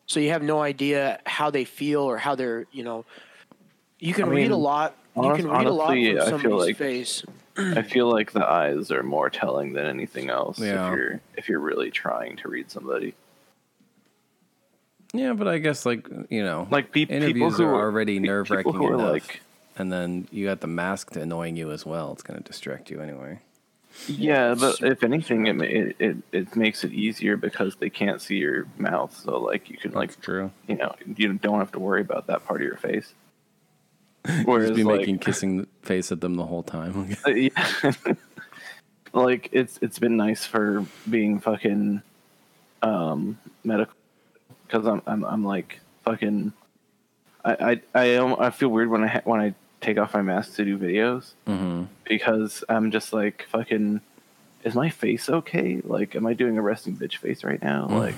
so you have no idea how they feel or how they're you know. You can I read a mean, lot. You can read a lot honestly, from I feel somebody's like- face. I feel like the eyes are more telling than anything else. Yeah. If you're if you're really trying to read somebody, yeah, but I guess like you know, like pe- people interviews who are already nerve wracking enough, like and then you got the mask to annoying you as well. It's going to distract you anyway. yeah, but if anything, it, it it it makes it easier because they can't see your mouth, so like you can like That's true. you know you don't have to worry about that part of your face. Just Whereas be like, making kissing face at them the whole time. Uh, yeah. like it's it's been nice for being fucking um medical because I'm, I'm I'm like fucking I I I, I feel weird when I ha- when I take off my mask to do videos mm-hmm. because I'm just like fucking is my face okay like am I doing a resting bitch face right now like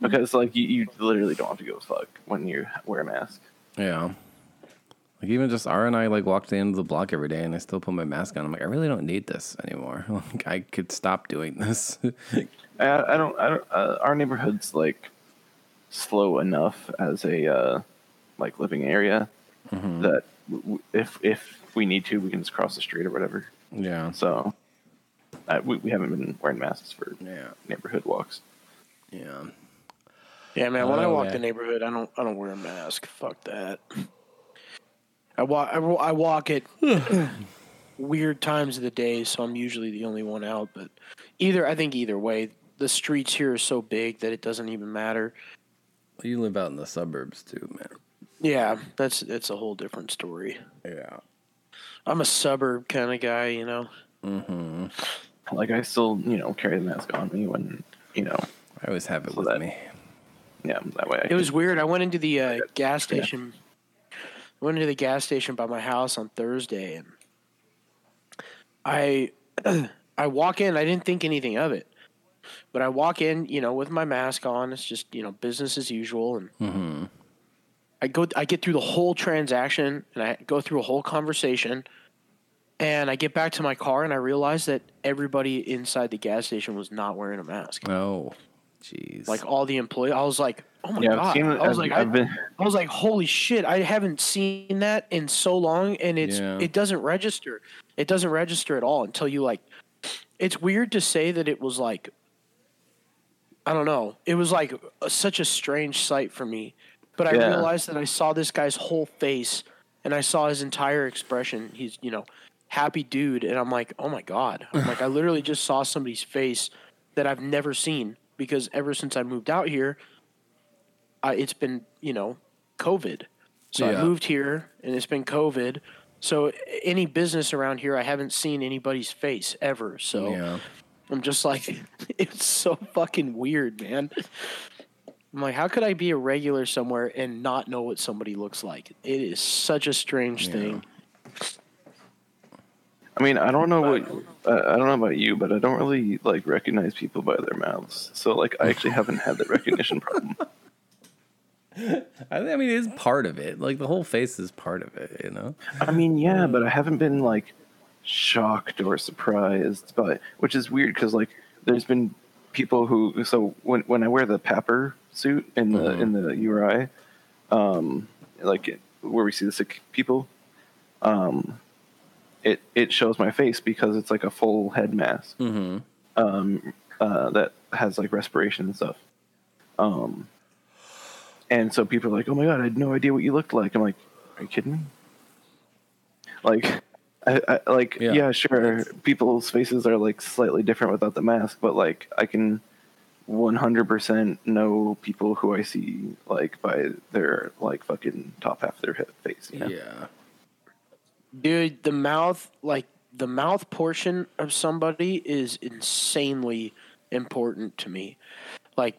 because like you, you literally don't have to go fuck when you wear a mask Yeah. Like even just R and I like walk to the end of the block every day, and I still put my mask on. I'm like, I really don't need this anymore. Like I could stop doing this. I, I don't. I don't. Uh, our neighborhood's like slow enough as a uh, like living area that w- w- if if we need to, we can just cross the street or whatever. yeah. So uh, we we haven't been wearing masks for Yeah. neighborhood walks. Yeah. Yeah, man. When I Oh, walk yeah. the neighborhood, I don't I don't wear a mask. Fuck that. I walk I, I walk at weird times of the day, so I'm usually the only one out. But either I think either way, the streets here are so big that it doesn't even matter. You live out in the suburbs too, man. Yeah, that's it's a whole different story. Yeah. I'm a suburb kind of guy, you know. Mm-hmm. Like I still you know carry the mask on me when you know I always have it So with that- me. yeah that way. I It was weird. I went into the uh, gas station. I went into the gas station by my house on Thursday, and I I walk in. I didn't think anything of it, but I walk in, you know, with my mask on. It's just you know business as usual, and Mm-hmm. I go. I get through the whole transaction, and I go through a whole conversation. And I get back to my car, and I realize that everybody inside the gas station was not wearing a mask. Oh, jeez. Like all the employees, I was like, oh my Yeah, god! seen. I was I've, like, I've I, been. I was like, holy shit! I haven't seen that in so long, and it's Yeah. it doesn't register. It doesn't register at all until you like. It's weird to say that it was like. I don't know. It was like a, such a strange sight for me, but I Yeah. realized that I saw this guy's whole face, and I saw his entire expression. He's you know, happy dude, and I'm like, oh my god! I'm like, I literally just saw somebody's face that I've never seen because ever since I moved out here, I, it's been you know COVID. So Yeah. I moved here and it's been COVID. So any business around here, I haven't seen anybody's face ever. So Yeah. I'm just like, it's so fucking weird, man. I'm like, how could I be a regular somewhere and not know what somebody looks like? It is such a strange thing. I mean, I don't know what I I don't know about you, but I don't really like recognize people by their mouths. So like, I actually haven't had that recognition problem. I, I mean, it's part of it. Like the whole face is part of it. You know. I mean, yeah, but I haven't been like shocked or surprised by, which is weird because like there's been people who. So when when I wear the PAPR suit in the in the URI, um, like where we see the sick people, um, it it shows my face because it's like a full head mask. Mm-hmm. um, uh, that has like respiration and stuff. Um, and so people are like, "Oh my god, I had no idea what you looked like." I'm like, "Are you kidding me?" Like, I, I like Yeah. yeah, sure, people's faces are like slightly different without the mask, but like I can 100% know people who I see like by their like fucking top half of their head face. You know? Yeah. Dude, the mouth, like the mouth portion of somebody is insanely important to me. Like,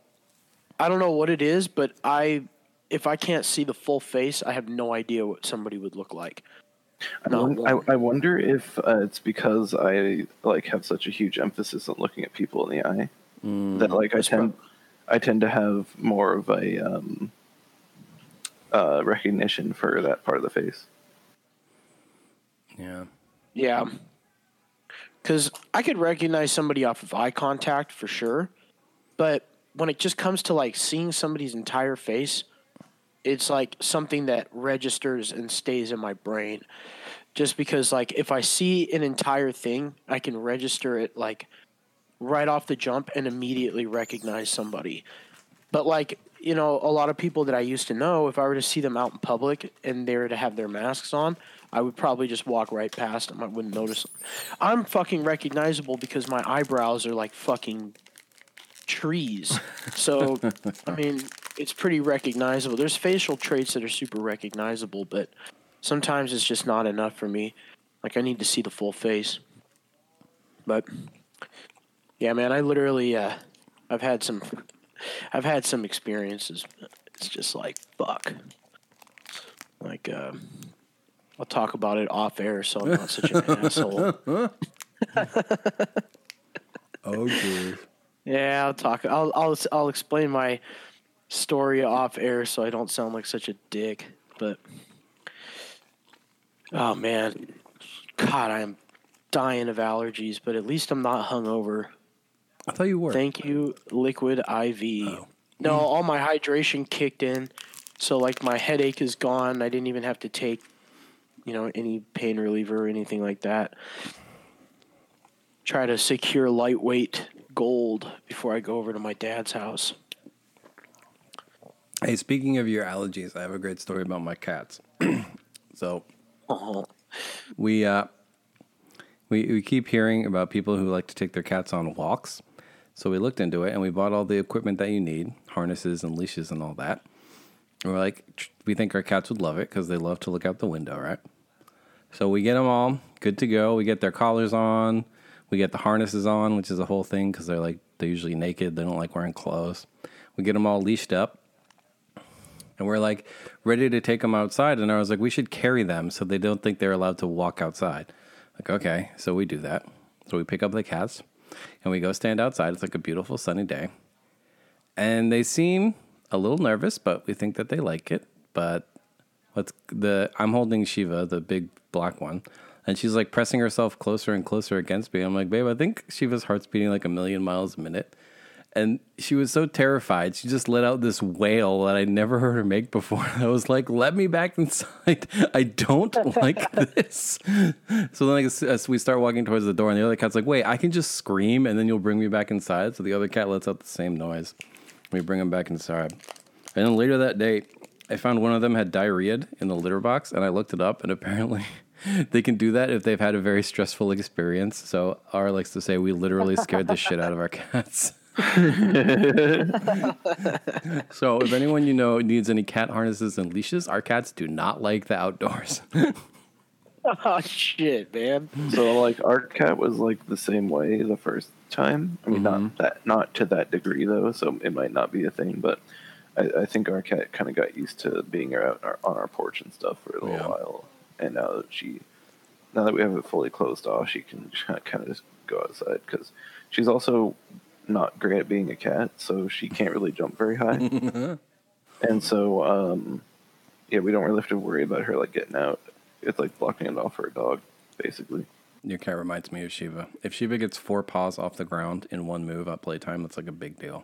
I don't know what it is, but I, if I can't see the full face, I have no idea what somebody would look like. I, won- I. I wonder if uh, it's because I like have such a huge emphasis on looking at people in the eye that like I That's tend I tend to have more of a um, uh, recognition for that part of the face. Yeah. Yeah. Because I could recognize somebody off of eye contact for sure. But when it just comes to like seeing somebody's entire face, it's like something that registers and stays in my brain. Just because, like, if I see an entire thing, I can register it like right off the jump and immediately recognize somebody. But like, you know, a lot of people that I used to know, if I were to see them out in public and they were to have their masks on, I would probably just walk right past them. I wouldn't notice them. I'm fucking recognizable because my eyebrows are like fucking trees. So, I mean, it's pretty recognizable. There's facial traits that are super recognizable, but sometimes it's just not enough for me. Like, I need to see the full face. But, yeah, man, I literally, uh, I've had some, I've had some experiences. It's just like, fuck. Like, um, I'll talk about it off air so I'm not such an asshole. Oh, dude. Yeah, I'll talk. I'll I'll I'll explain my story off air so I don't sound like such a dick. But oh man, God, I am dying of allergies. But at least I'm not hungover. I thought you were. Thank you, Liquid IV. Oh. No, all my hydration kicked in, so like my headache is gone. I didn't even have to take, you know, any pain reliever or anything like that. Try to secure lightweight gold before I go over to my dad's house. Hey, speaking of your allergies, I have a great story about my cats. so Oh, we uh, we we keep hearing about people who like to take their cats on walks. So we looked into it and we bought all the equipment that you need, harnesses and leashes and all that. And we're like, we think our cats would love it because they love to look out the window, right? So we get them all good to go. We get their collars on. We get the harnesses on, which is a whole thing because they're like they're usually naked. They don't like wearing clothes. We get them all leashed up, and we're like ready to take them outside. And I was like, we should carry them so they don't think they're allowed to walk outside. Like, okay, so we do that. So we pick up the cats and we go stand outside. It's like a beautiful sunny day, and they seem a little nervous, but we think that they like it. But let's the I'm holding Shiva, the big black one, and she's like pressing herself closer and closer against me. I'm like, babe, I think Shiva's heart's beating like a million miles a minute. And she was so terrified. She just let out this wail that I'd never heard her make before. I was like, "Let me back inside! I don't like this." So then, as, as we start walking towards the door, and the other cat's like, "Wait, I can just scream, and then you'll bring me back inside." So the other cat lets out the same noise. We bring him back inside, and then later that day, I found one of them had diarrhea in the litter box, and I looked it up, and apparently. They can do that if they've had a very stressful experience. So R likes to say we literally scared the shit out of our cats. so if anyone you know needs any cat harnesses and leashes, our cats do not like the outdoors. oh shit, man. So like our cat was like the same way the first time. I mean, Mm-hmm. not that not to that degree though. So it might not be a thing, but I, I think our cat kind of got used to being out on our, on our porch and stuff for a little Yeah. while. And now that she, now that we have it fully closed off, she can kind of just go outside because she's also not great at being a cat, so she can't really jump very high. and so, um, yeah, we don't really have to worry about her like getting out. It's like blocking it off for a dog, basically. Your cat reminds me of Shiva. If Shiva gets four paws off the ground in one move at playtime, that's like a big deal.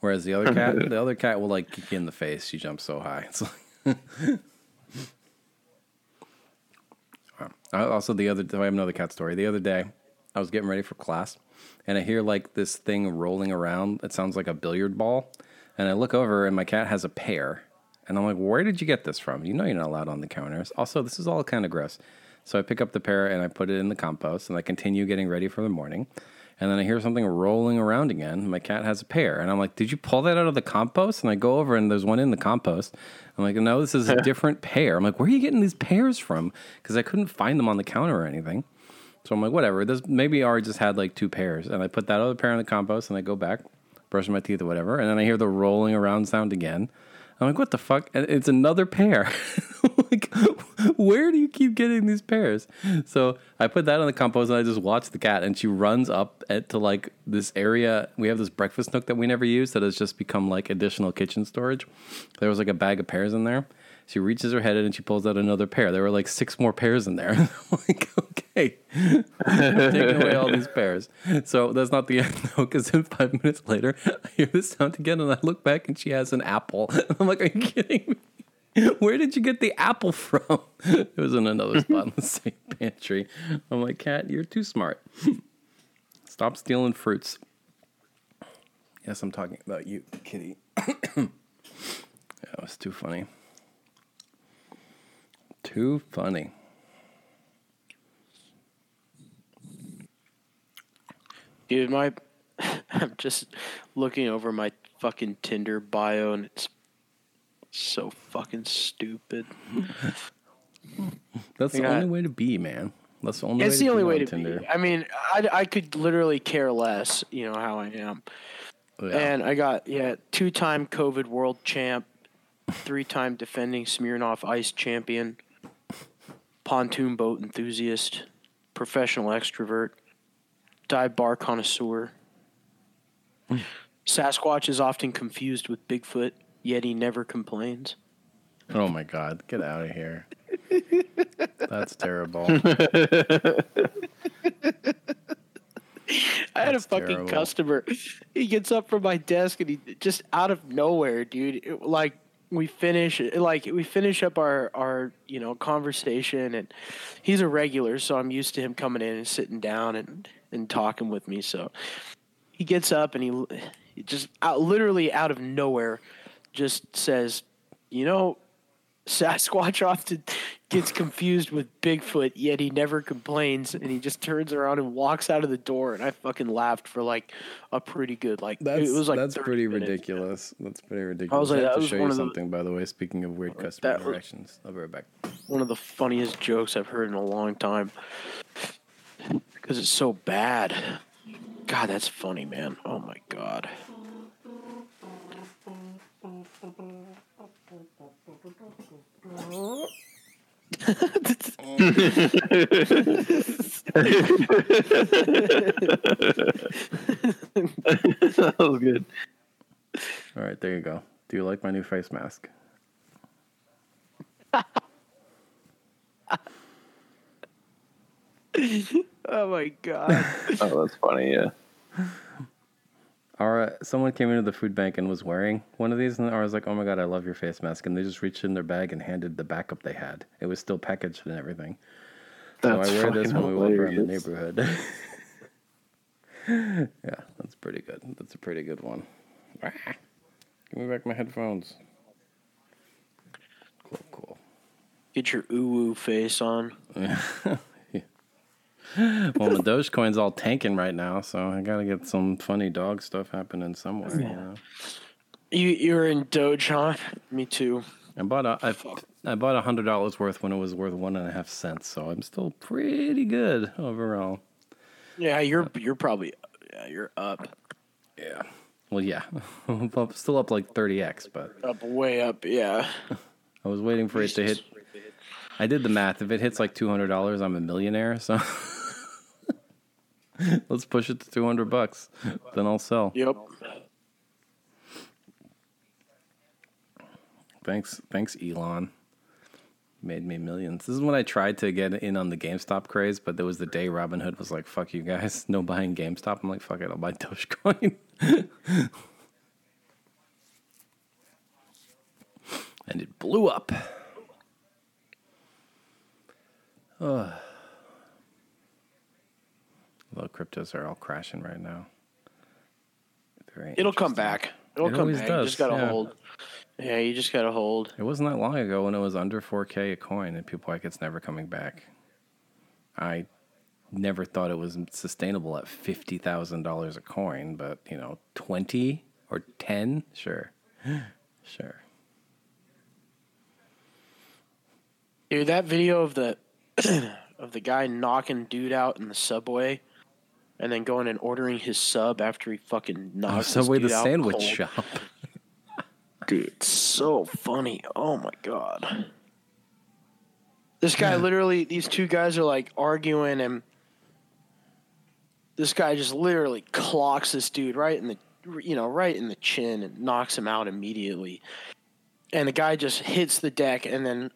Whereas the other cat, the other cat will like kick you in the face. She jumps so high. It's like. Uh, also, the other, I have another cat story. The other day, I was getting ready for class, and I hear like this thing rolling around. It sounds like a billiard ball, and I look over, and my cat has a pear, and I'm like, "Where did you get this from? You know you're not allowed on the counters." Also, this is all kind of gross. So I pick up the pear and I put it in the compost, and I continue getting ready for the morning. And then I hear something rolling around again. My cat has a pear, and I'm like, "Did you pull that out of the compost?" And I go over, and there's one in the compost. I'm like, "No, this is a different pear." I'm like, "Where are you getting these pears from?" Because I couldn't find them on the counter or anything. So I'm like, whatever. This maybe Ari just had like two pears, and I put that other pear in the compost, and I go back, brushing my teeth or whatever, and then I hear the rolling around sound again. I'm like, what the fuck? And it's another pear. like, where do you keep getting these pears? So I put that in the compost, and I just watch the cat, and she runs up to like this area. We have this breakfast nook that we never use that has just become like additional kitchen storage. There was like a bag of pears in there. She reaches her head in and she pulls out another pear. There were like six more pears in there. Like, okay, taking away all these pears. So that's not the end though, because then five minutes later, I hear this sound again, and I look back and she has an apple. I'm like, are you kidding me? Where did you get the apple from? It was in another spot in the same pantry. I'm like, Cat, you're too smart. Stop stealing fruits. Yes, I'm talking about you, kitty. that was too funny. Too funny. Dude, my I'm just looking over my fucking Tinder bio and it's so fucking stupid. That's the only way to be, man. That's the only it's way the to only be way on to Tinder. be. I mean, I, I could literally care less, you know, how I am. Oh, yeah. And I got, yeah, two time COVID world champ, three time defending Smirnoff Ice champion, pontoon boat enthusiast, professional extrovert, dive bar connoisseur. Hmm. Sasquatch is often confused with Bigfoot, yet he never complains. oh my god, get out of here. That's terrible. I had a fucking terrible. customer. He gets up from my desk and he just out of nowhere, dude. it- like we finish, like we finish up our our you know conversation, and he's a regular, so I'm used to him coming in and sitting down and and talking with me. So he gets up and he, he just out, literally out of nowhere, just says, you know. Sasquatch often gets confused with Bigfoot, yet he never complains, and he just turns around and walks out of the door. And I fucking laughed for like a pretty good like That's it was like that's pretty minutes. ridiculous. That's pretty ridiculous. I was like, I have that to was show you of the- something, by the way. Speaking of weird customer interactions, I'll be right back. One of the funniest jokes I've heard in a long time because it's so bad. God, that's funny, man. Oh my god. That was good. All right, there you go. Do you like my new face mask? Oh my god. Oh, that's funny. Yeah. Our uh, someone came into the food bank and was wearing one of these, and I was like, "Oh my god, I love your face mask!" And they just reached in their bag and handed the backup they had. It was still packaged and everything. That's so I wear this fucking when we walk around the hilarious. neighborhood. yeah, that's pretty good. That's a pretty good one. Give me back my headphones. Cool, cool. Get your ooh ooh face on. Well, my Dogecoin's all tanking right now, so I gotta get some funny dog stuff happening somewhere. You know? You you're in Doge, huh? Me too. I bought a I, I bought a hundred dollars worth when it was worth one and a half cents, so I'm still pretty good overall. Yeah, you're you're probably yeah you're up Yeah. Well, yeah, still up like thirty x, but up way up. Yeah. I was waiting for it to hit. I did the math. If it hits like two hundred dollars, I'm a millionaire. So let's push it to two hundred bucks. Then I'll sell. Yep. Thanks, thanks, Elon. Made me millions. This is when I tried to get in on the GameStop craze, but there was the day Robinhood was like, "Fuck you guys, no buying GameStop." I'm like, "Fuck it, I'll buy Dogecoin." and it blew up. Oh. Although cryptos are all crashing right now. It'll come back. It'll It come always back. You just gotta yeah. hold. Yeah, you just gotta hold. It wasn't that long ago when it was under 4K a coin, and people like it's never coming back. I never thought it was sustainable at fifty thousand dollars a coin, but you know, twenty or ten, sure, sure. Dude, that video of the of the guy knocking dude out in the subway, and then going and ordering his sub after he fucking Oh, knocks Subway, this the sandwich cold. shop. Dude, it's so funny. Oh my god. This guy literally these two guys are like arguing and this guy just literally clocks this dude right in the you know, right in the chin and knocks him out immediately. And the guy just hits the deck and then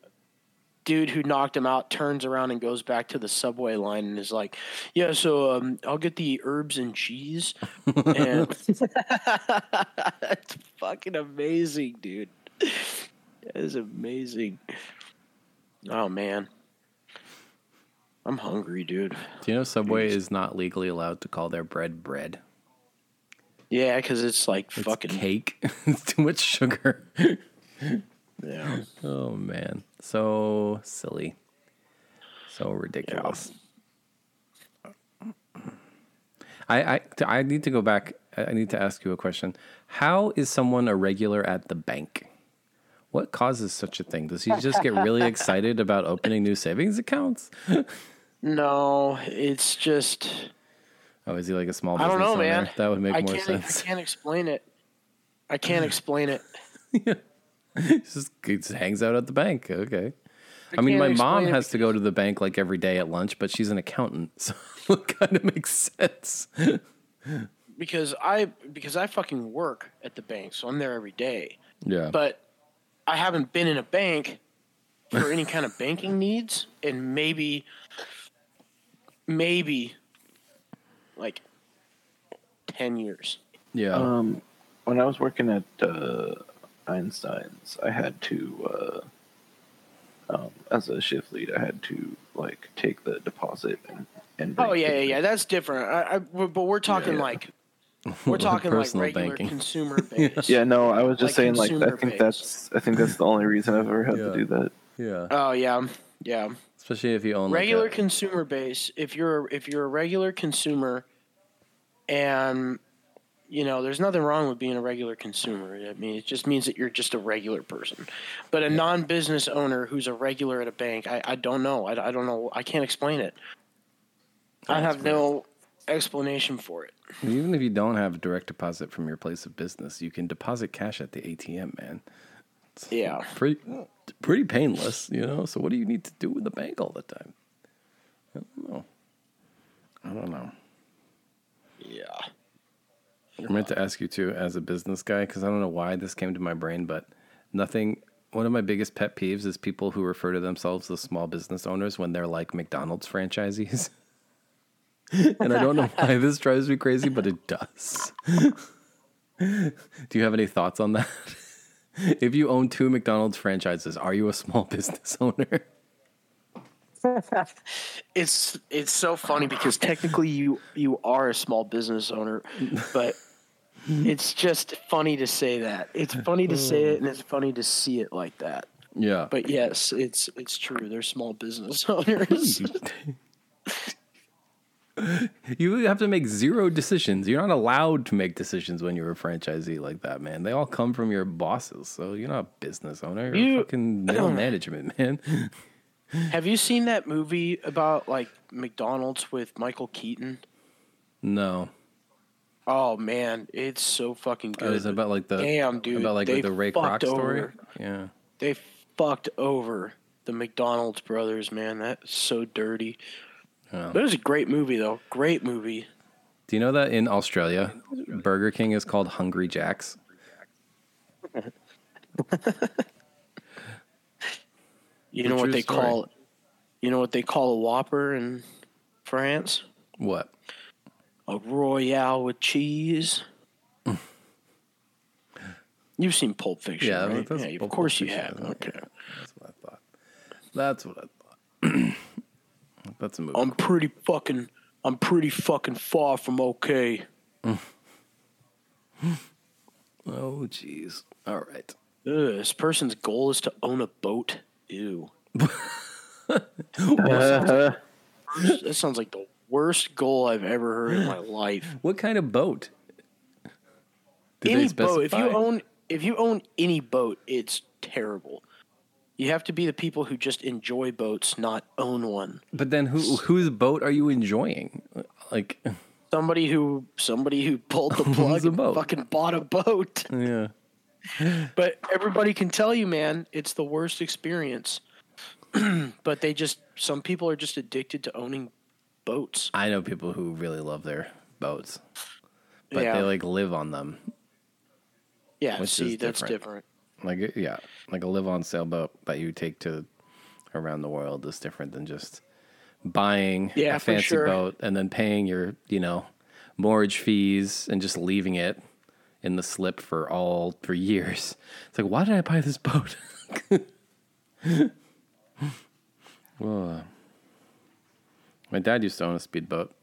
dude who knocked him out turns around and goes back to the subway line and is like, "Yeah, so um, I'll get the herbs and cheese." and it's fucking amazing, dude. That is amazing. Oh man, I'm hungry, dude. Do you know Subway is not legally allowed to call their bread bread? Yeah, because it's like It's fucking cake. it's too much sugar. Yeah. Oh man, so silly, so ridiculous. I, I I need to go back. I I need to ask you a question. How is someone a regular at the bank? What causes such a thing? Does he just get really excited about opening new savings accounts? No, it's just Oh, is he like a small I business don't know, owner? man. That would make I more sense. I can't explain it. I can't explain it. He just, just hangs out at the bank. Okay. I, mean, my mom explain it has to go to the bank like every day at lunch, but she's an accountant, so it kind of makes sense. because I because I fucking work at the bank, so I'm there every day. Yeah. But I haven't been in a bank for any kind of banking needs and maybe maybe like 10 years. yeah. Um, when I was working at uh, Einstein's, I had to, uh, um, as a shift lead, I had to like take the deposit and. and Oh yeah, yeah, yeah. That's different. I, I, but we're talking yeah. like we're talking like Personal regular banking. consumer based. Yeah, no, I was just Like saying like I think based. that's I think that's the only reason I've ever had Yeah. to do that. yeah. Oh yeah, yeah. Especially if you own like, regular a- consumer base if you're if you're a regular consumer and you know there's nothing wrong with being a regular consumer i mean it just means that you're just a regular person but a non-business owner who's a regular at a bank i, I don't know I, I don't know i can't explain it i have no explanation for it even if you don't have a direct deposit from your place of business, you can deposit cash at the ATM, man. yeah Pretty, pretty painless, you know. So what do you need to do with the bank all the time? I don't know. I don't know. yeah I meant to ask you too, as a business guy, because I don't know why this came to my brain, but nothing. One of my biggest pet peeves is people who refer to themselves as small business owners when they're like McDonald's franchisees. and I don't know why this drives me crazy, but it does. Do you have any thoughts on that? if you own two McDonald's franchises, are you a small business owner? It's it's so funny because technically you you are a small business owner, but it's just funny to say that. It's funny to say it and it's funny to see it like that. Yeah. But yes, it's it's true. They're small business owners. You have to make zero decisions. You're not allowed to make decisions when you're a franchisee like that, man. They all come from your bosses. So you're not a business owner. You're You- fucking middle management, man. Have you seen that movie about like McDonald's with Michael Keaton? No. Oh man, it's so fucking Oh, good. is it about like the Damn, dude, about like they the Ray Kroc story? over. Yeah. they fucked over the McDonald's brothers, man. That's so dirty. But it was a great movie though. Great movie. Do you know that in Australia, Burger King is called Hungry Jacks? You know what they story. call you know what they call a Whopper in France? What? A Royale with cheese. You've seen Pulp Fiction, Yeah, right? yeah, of Pulp course you have. Okay. That's what I thought. That's what I thought. That's a movie. I'm pretty fucking I'm pretty fucking far from okay. oh, jeez. All right. Ugh, this person's goal is to own a boat. Ew. Uh, That sounds like the worst goal I've ever heard in my life. What kind of boat? Did any boat, if you own if you own any boat, it's terrible. You have to be the people who just enjoy boats, not own one. But then who whose boat are you enjoying? Like, Somebody who somebody who pulled the plug and boat. fucking bought a boat. yeah. But everybody can tell you, man, it's the worst experience. but they just some people are just addicted to owning boats. I know people who really love their boats, but Yeah. they like live on them. Yeah, Which see, is that's different. different. Like, yeah, like a live on sailboat that you take to around the world is different than just buying Yeah, a fancy sure. boat and then paying your, you know, mortgage fees and just leaving it in the slip for all for years. It's like, why did I buy this boat? well, uh, my dad used to own a speedboat.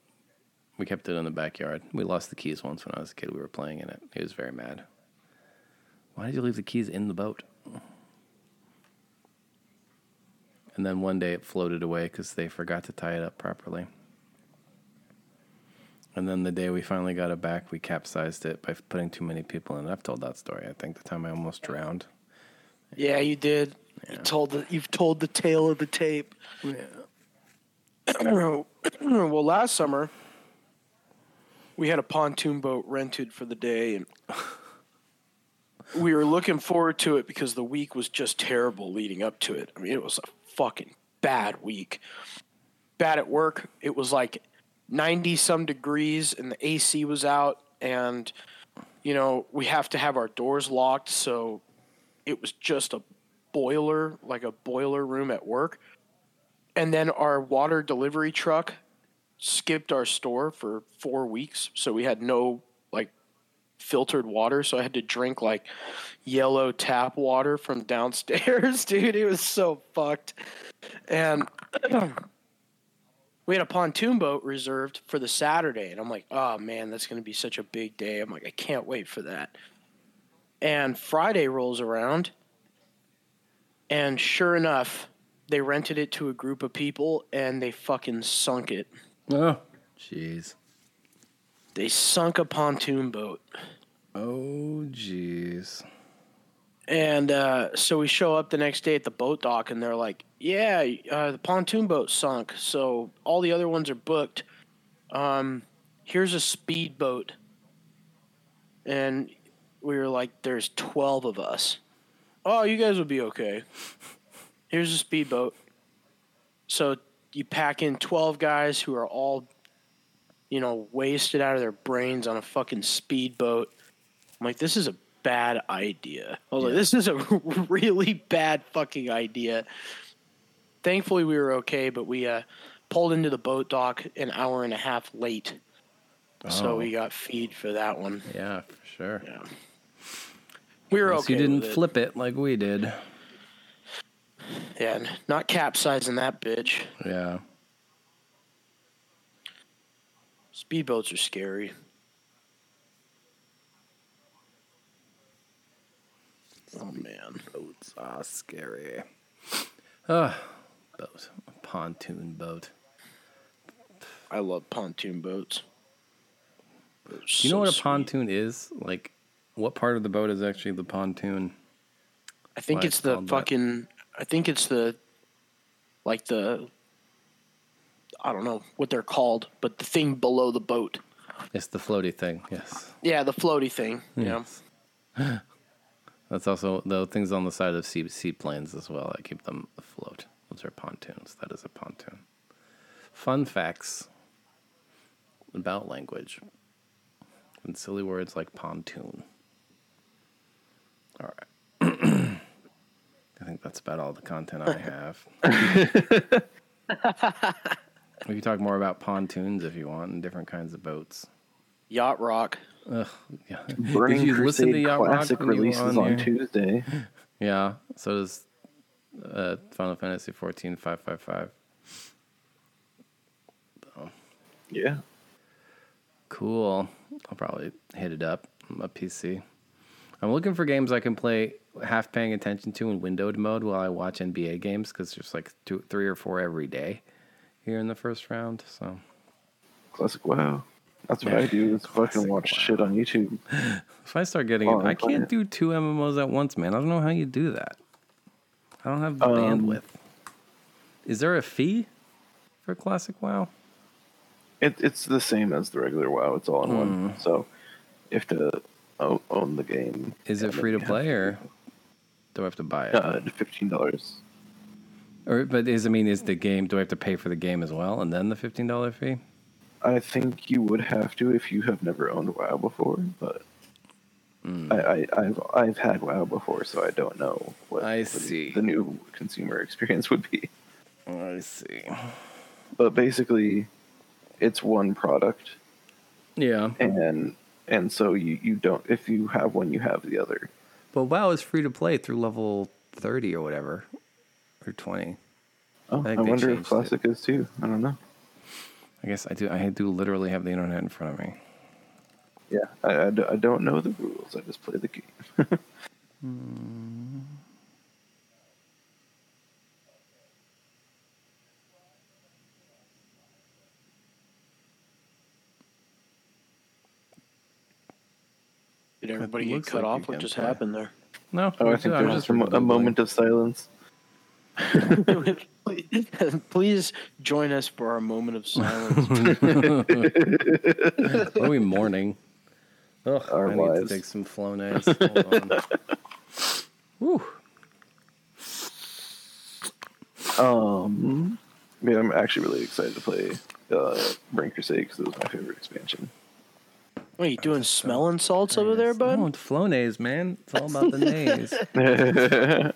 We kept it in the backyard. We lost the keys once when I was a kid. We were playing in it. He was very mad. Why did you leave the keys in the boat? And then one day it floated away because they forgot to tie it up properly. And then the day we finally got it back, we capsized it by putting too many people in it. I've told that story. I think the time I almost drowned. Yeah, you did. You told the you've told the tale of the tape. well, last summer we had a pontoon boat rented for the day and we were looking forward to it because the week was just terrible leading up to it. I mean, it was a fucking bad week. Bad at work. It was like 90 some degrees and the AC was out and you know, we have to have our doors locked, so it was just a boiler, like a boiler room at work. And then our water delivery truck skipped our store for four weeks. So we had no like filtered water. So I had to drink like yellow tap water from downstairs. Dude, it was so fucked. And we had a pontoon boat reserved for the Saturday. And I'm like, oh man, that's going to be such a big day. I'm like, I can't wait for that. And Friday rolls around, and sure enough, they rented it to a group of people and they fucking sunk it. Oh, jeez. They sunk a pontoon boat. Oh, jeez. And uh, so we show up the next day at the boat dock, and they're like, "Yeah, uh, the pontoon boat sunk, so all the other ones are booked. Um, here's a speedboat." And we were like, "There's twelve of us. Oh, you guys will be okay. Here's a speedboat." So you pack in twelve guys who are all, you know, wasted out of their brains on a fucking speedboat. I'm like, this is a bad idea. I was like, Yeah. this is a really bad fucking idea. Thankfully, we were okay, but we uh, pulled into the boat dock an hour and a half late. So Oh. we got feed for that one. Yeah, for sure. Yeah. We were Unless okay. you didn't with it. flip it like we did. Yeah, not capsizing that bitch. Yeah. Speedboats are scary. Oh man. Boats are scary. Ah, boat. A pontoon boat. I love pontoon boats. They're you know what a sweet. pontoon is? Like, what part of the boat is actually the pontoon? I think why it's it's the fucking. that? I think it's the, like the. I don't know what they're called, but the thing below the boat. It's the floaty thing. Yes. Yeah, the floaty thing. Yeah. Yes. That's also the things on the side of sea, seaplanes as well that keep them afloat. Those are pontoons. That is a pontoon. Fun facts about language and silly words like pontoon. All right. I think that's about all the content I have. we can talk more about pontoons if you want and different kinds of boats. Yacht rock. Ugh, yeah. Burning Did you listen to Yacht Rock Classic when you were releases on on. Tuesday. Yeah, so does uh, Final Fantasy 14 555. Yeah. Cool. I'll probably hit it up on my PC. I'm looking for games I can play half paying attention to in windowed mode while I watch NBA games because there's like two, three or four every day here in the first round. So Classic WoW. That's what Yeah. I do. Is fucking watch WoW. shit on YouTube. if I start getting Oh, it, I can't do two MMOs at once, man. I don't know how you do that. I don't have the Um, bandwidth. Is there a fee for Classic WoW? It, it's the same as the regular WoW. It's all in Hmm. one. So you have to own the game. Is it free to play or do I have to buy it? Uh, fifteen dollars. Or but is I mean is the game do I have to pay for the game as well and then the fifteen dollar fee? I think you would have to if you have never owned WoW before, but Hmm. I, I, I've I've had WoW before, so I don't know what I the- see. the new consumer experience would be. I see. But basically, it's one product, Yeah. and and so you, you don't if you have one, you have the other. But WoW is free to play through level thirty or whatever. Or twenty. Oh, I I, wonder if classic is too. I don't know. I guess I do I do literally have the internet in front of me. Yeah, I don't know the rules. I just play the game. Hmm. Did everybody get cut like off? What just play. happened there? No, Oh, I think I'm there was a, a moment of silence. Please join us for our moment of silence. What are we mourning? Ugh, Our I need to take some Flonase. Hold on. Whew. Um, yeah, I'm actually really excited to play uh, Burning Crusade because it was my favorite expansion. What are you doing? Smelling salts over there, bud? No, it's Flonase, man. It's all about the nays.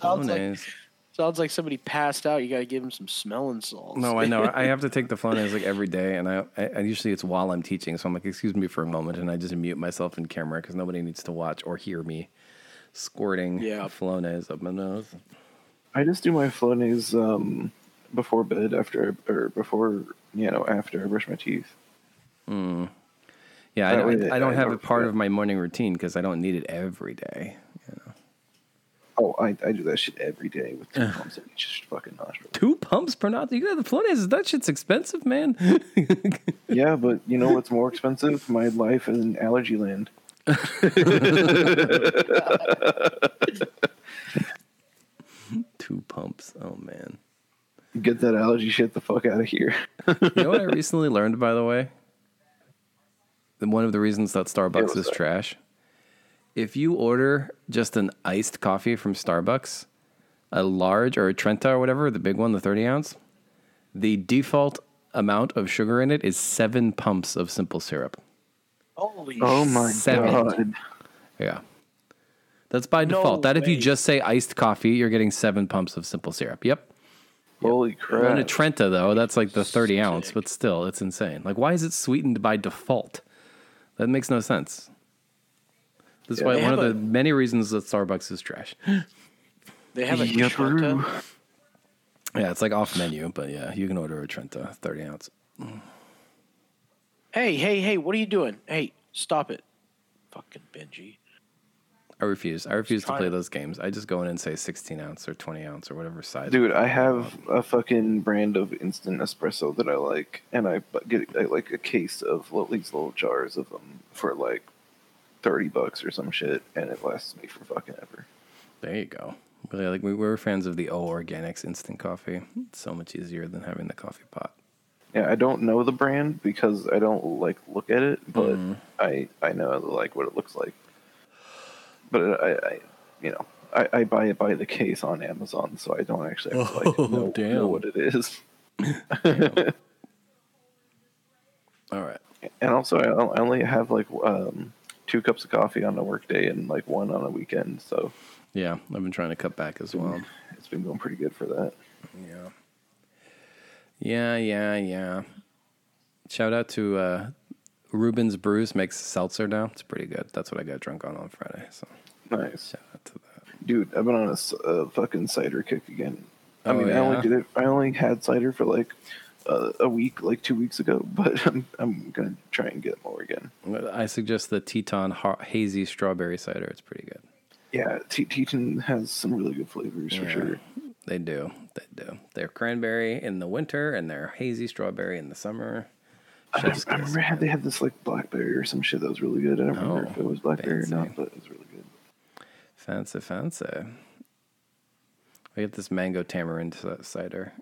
Sounds like, Flonase. sounds like somebody passed out. You got to give him some smelling salts. No, I know. I have to take the Flonase like every day, and I, I, I usually it's while I'm teaching, so I'm like, excuse me for a moment, and I just mute myself in camera because nobody needs to watch or hear me squirting Yeah. Flonase up my nose. I just do my Flonase um, before bed, after or before you know after I brush my teeth. Yeah, I, I, I don't have it part of my morning routine because I don't need it every day. Oh, I, I do that shit every day with two pumps in each fucking nostril. Two pumps per night. You got the Flonase. That shit's expensive, man. Yeah, but you know what's more expensive? My life in allergy land. Two pumps. Oh man. Get that allergy shit the fuck out of here. You know what I recently learned, by the way? That One of the reasons that Starbucks is that? trash. If you order just an iced coffee from Starbucks, a large or a Trenta or whatever, the big one, the 30 ounce, the default amount of sugar in it is seven pumps of simple syrup. Holy Oh my Seven. god. Yeah. That's by No default. that if you just say iced coffee, you're getting seven pumps of simple syrup. Yep. Holy crap! On a. Trenta, though, that's like the 30 ounce, but still, it's insane. Like, why is it sweetened by default? That makes no sense. That's Yeah. why one of have the a- many reasons that Starbucks is trash. They have a Yep. Trenta. Yeah, it's like off menu, but yeah, you can order a Trenta, thirty ounce. Hey, hey, hey! What are you doing? Hey, stop it! Fucking Benji. I refuse. I refuse to play to- those games. I just go in and say sixteen ounce or twenty ounce or whatever size. Dude, I have a fucking brand of instant espresso that I like, and I get I like a case of li- these little jars of them for like thirty bucks or some shit, and it lasts me for fucking ever. There you go. Really, like we were fans of the O Organics instant coffee. It's so much easier than having the coffee pot. Yeah, I don't know the brand because I don't like look at it, but Mm-hmm. I I know like what it looks like. But I, I you know, I, I buy it by the case on Amazon, so I don't actually have to like Oh, know, know what it is. All right. And also, I only have like um, two cups of coffee on a work day and like one on a weekend, so Yeah, I've been trying to cut back as well. it's been going pretty good for that. Yeah. Yeah, yeah, yeah. Shout out to uh, Reuben's Brews makes seltzer now. It's pretty good. That's what I got drunk on on Friday. So Nice, shout out to that. dude. I've been on a, fucking cider kick again. I Oh, mean, I only did it. I only had cider for like uh, a week, like two weeks ago, but I'm I'm gonna try and get more again. I suggest the Tieton ha- Hazy Strawberry Cider. It's pretty good. Yeah, Te- Tieton has some really good flavors for sure. They do. They do. They're cranberry in the winter and they're hazy strawberry in the summer. I, remember had, they had this like blackberry or some shit that was really good. I don't remember Oh, if it was blackberry fancy. or not, but it was really good. Fancy, fancy. I get this mango tamarind cider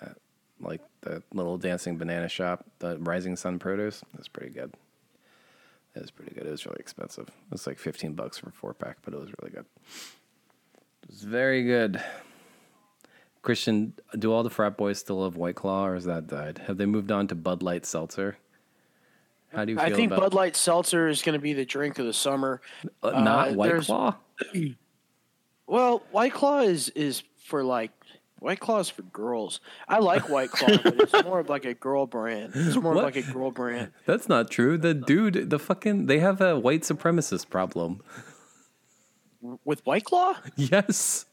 at like the little dancing banana shop, the Rising Sun Produce. That's pretty good. It was pretty good. It was really expensive. It was like 15 bucks for a four pack, but it was really good. It was very good. Christian, do all the frat boys still love White Claw or has that died? Have they moved on to Bud Light Seltzer? How do you feel I think Bud Light Seltzer is going to be the drink of the summer. uh, not uh, White Claw? Well, White Claw is is for like White Claw is for girls. I like White Claw, but it's more of like a girl brand. It's more like a girl brand. That's not true. The dude, the fucking, they have a white supremacist problem. With White Claw? Yes.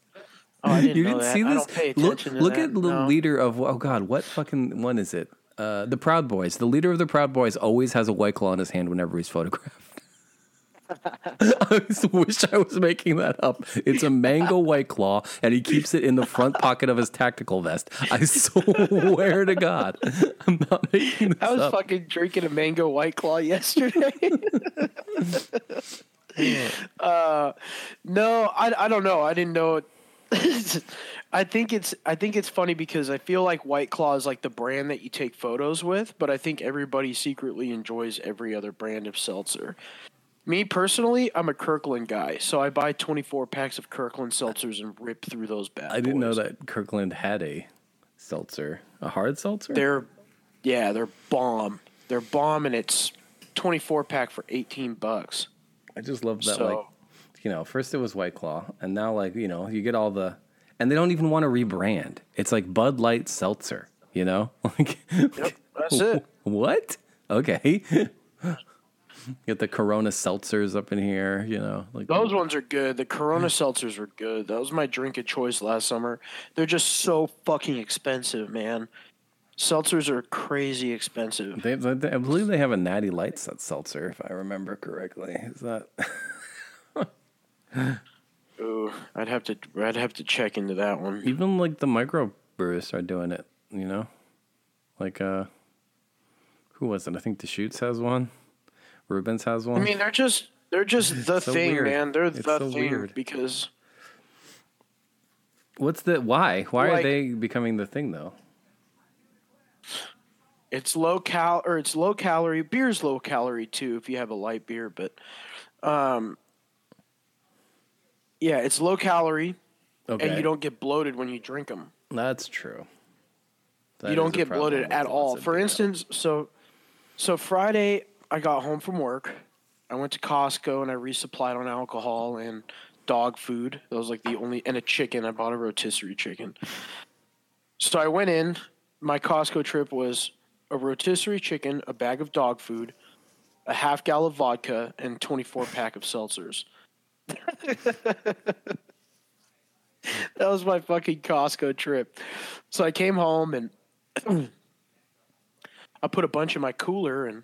Oh, I didn't you didn't that. see this? look look that. at the No. leader of oh god, what fucking one is it? Uh, the Proud Boys. The leader of the Proud Boys always has a white claw in his hand whenever he's photographed. I wish I was making that up. It's a mango white claw, and he keeps it in the front pocket of his tactical vest. I swear to God, I'm not making this I was up. fucking drinking a mango White Claw yesterday. uh, no, I, I don't know. I didn't know. I think it's I think it's funny because I feel like White Claw is like the brand that you take photos with, but I think everybody secretly enjoys every other brand of seltzer. Me personally, I'm a Kirkland guy, so I buy 24 packs of Kirkland seltzers and rip through those bad I didn't know that Kirkland had a seltzer, a hard seltzer. They're yeah, they're bomb. They're bomb, and it's 24 pack for 18 bucks. I just love that, So- like, you know, first it was White Claw, and now, like, you know, you get all the, and they don't even want to rebrand. It's like Bud Light Seltzer, you know? Like, That's it. what? Okay. get the Corona seltzers up in here, you know? Like, Those ones are good. The Corona seltzers were good. That was my drink of choice last summer. They're just so fucking expensive, man. Seltzers are crazy expensive. they, they, I believe they have a Natty Light set seltzer, if I remember correctly. Is that? Ooh, I'd have to I'd have to check into that one. even like the micro brewers are doing it, you know? Like, uh, who was it? I think the Deschutes has one. Reubens has one. I mean, they're just they're just the so thing, weird. man. They're It's the so thing weird. because What's the why? Why are they becoming the thing though? it's low cal or it's low calorie. Beer's low calorie too if you have a light beer, but um yeah, it's low calorie Okay, and you don't get bloated when you drink them. That's true. That you don't get bloated at all. For instance, so so Friday I got home from work. I went to Costco and I resupplied on alcohol and dog food. That was like the only and a chicken. I bought a rotisserie chicken. So I went in. My Costco trip was a rotisserie chicken, a bag of dog food, a half gallon of vodka, and 24 pack of seltzers. that was my fucking Costco trip. So I came home and I put a bunch in my cooler and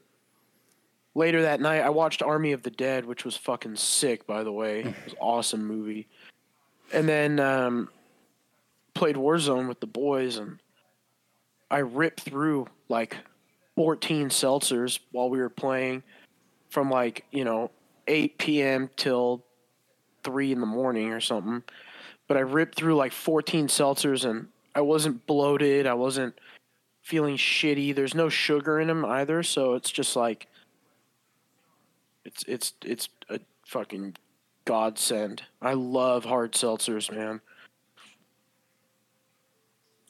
later that night I watched Army of the Dead, which was fucking sick by the way. It was awesome movie. And then um, played Warzone with the boys and I ripped through like 14 seltzers while we were playing from like, you know, 8 p.m. till 3 in the morning or something. But I ripped through like 14 seltzers and I wasn't bloated. I wasn't feeling shitty. There's no sugar in them either, so it's just like it's it's it's a fucking godsend. I love hard seltzers, man.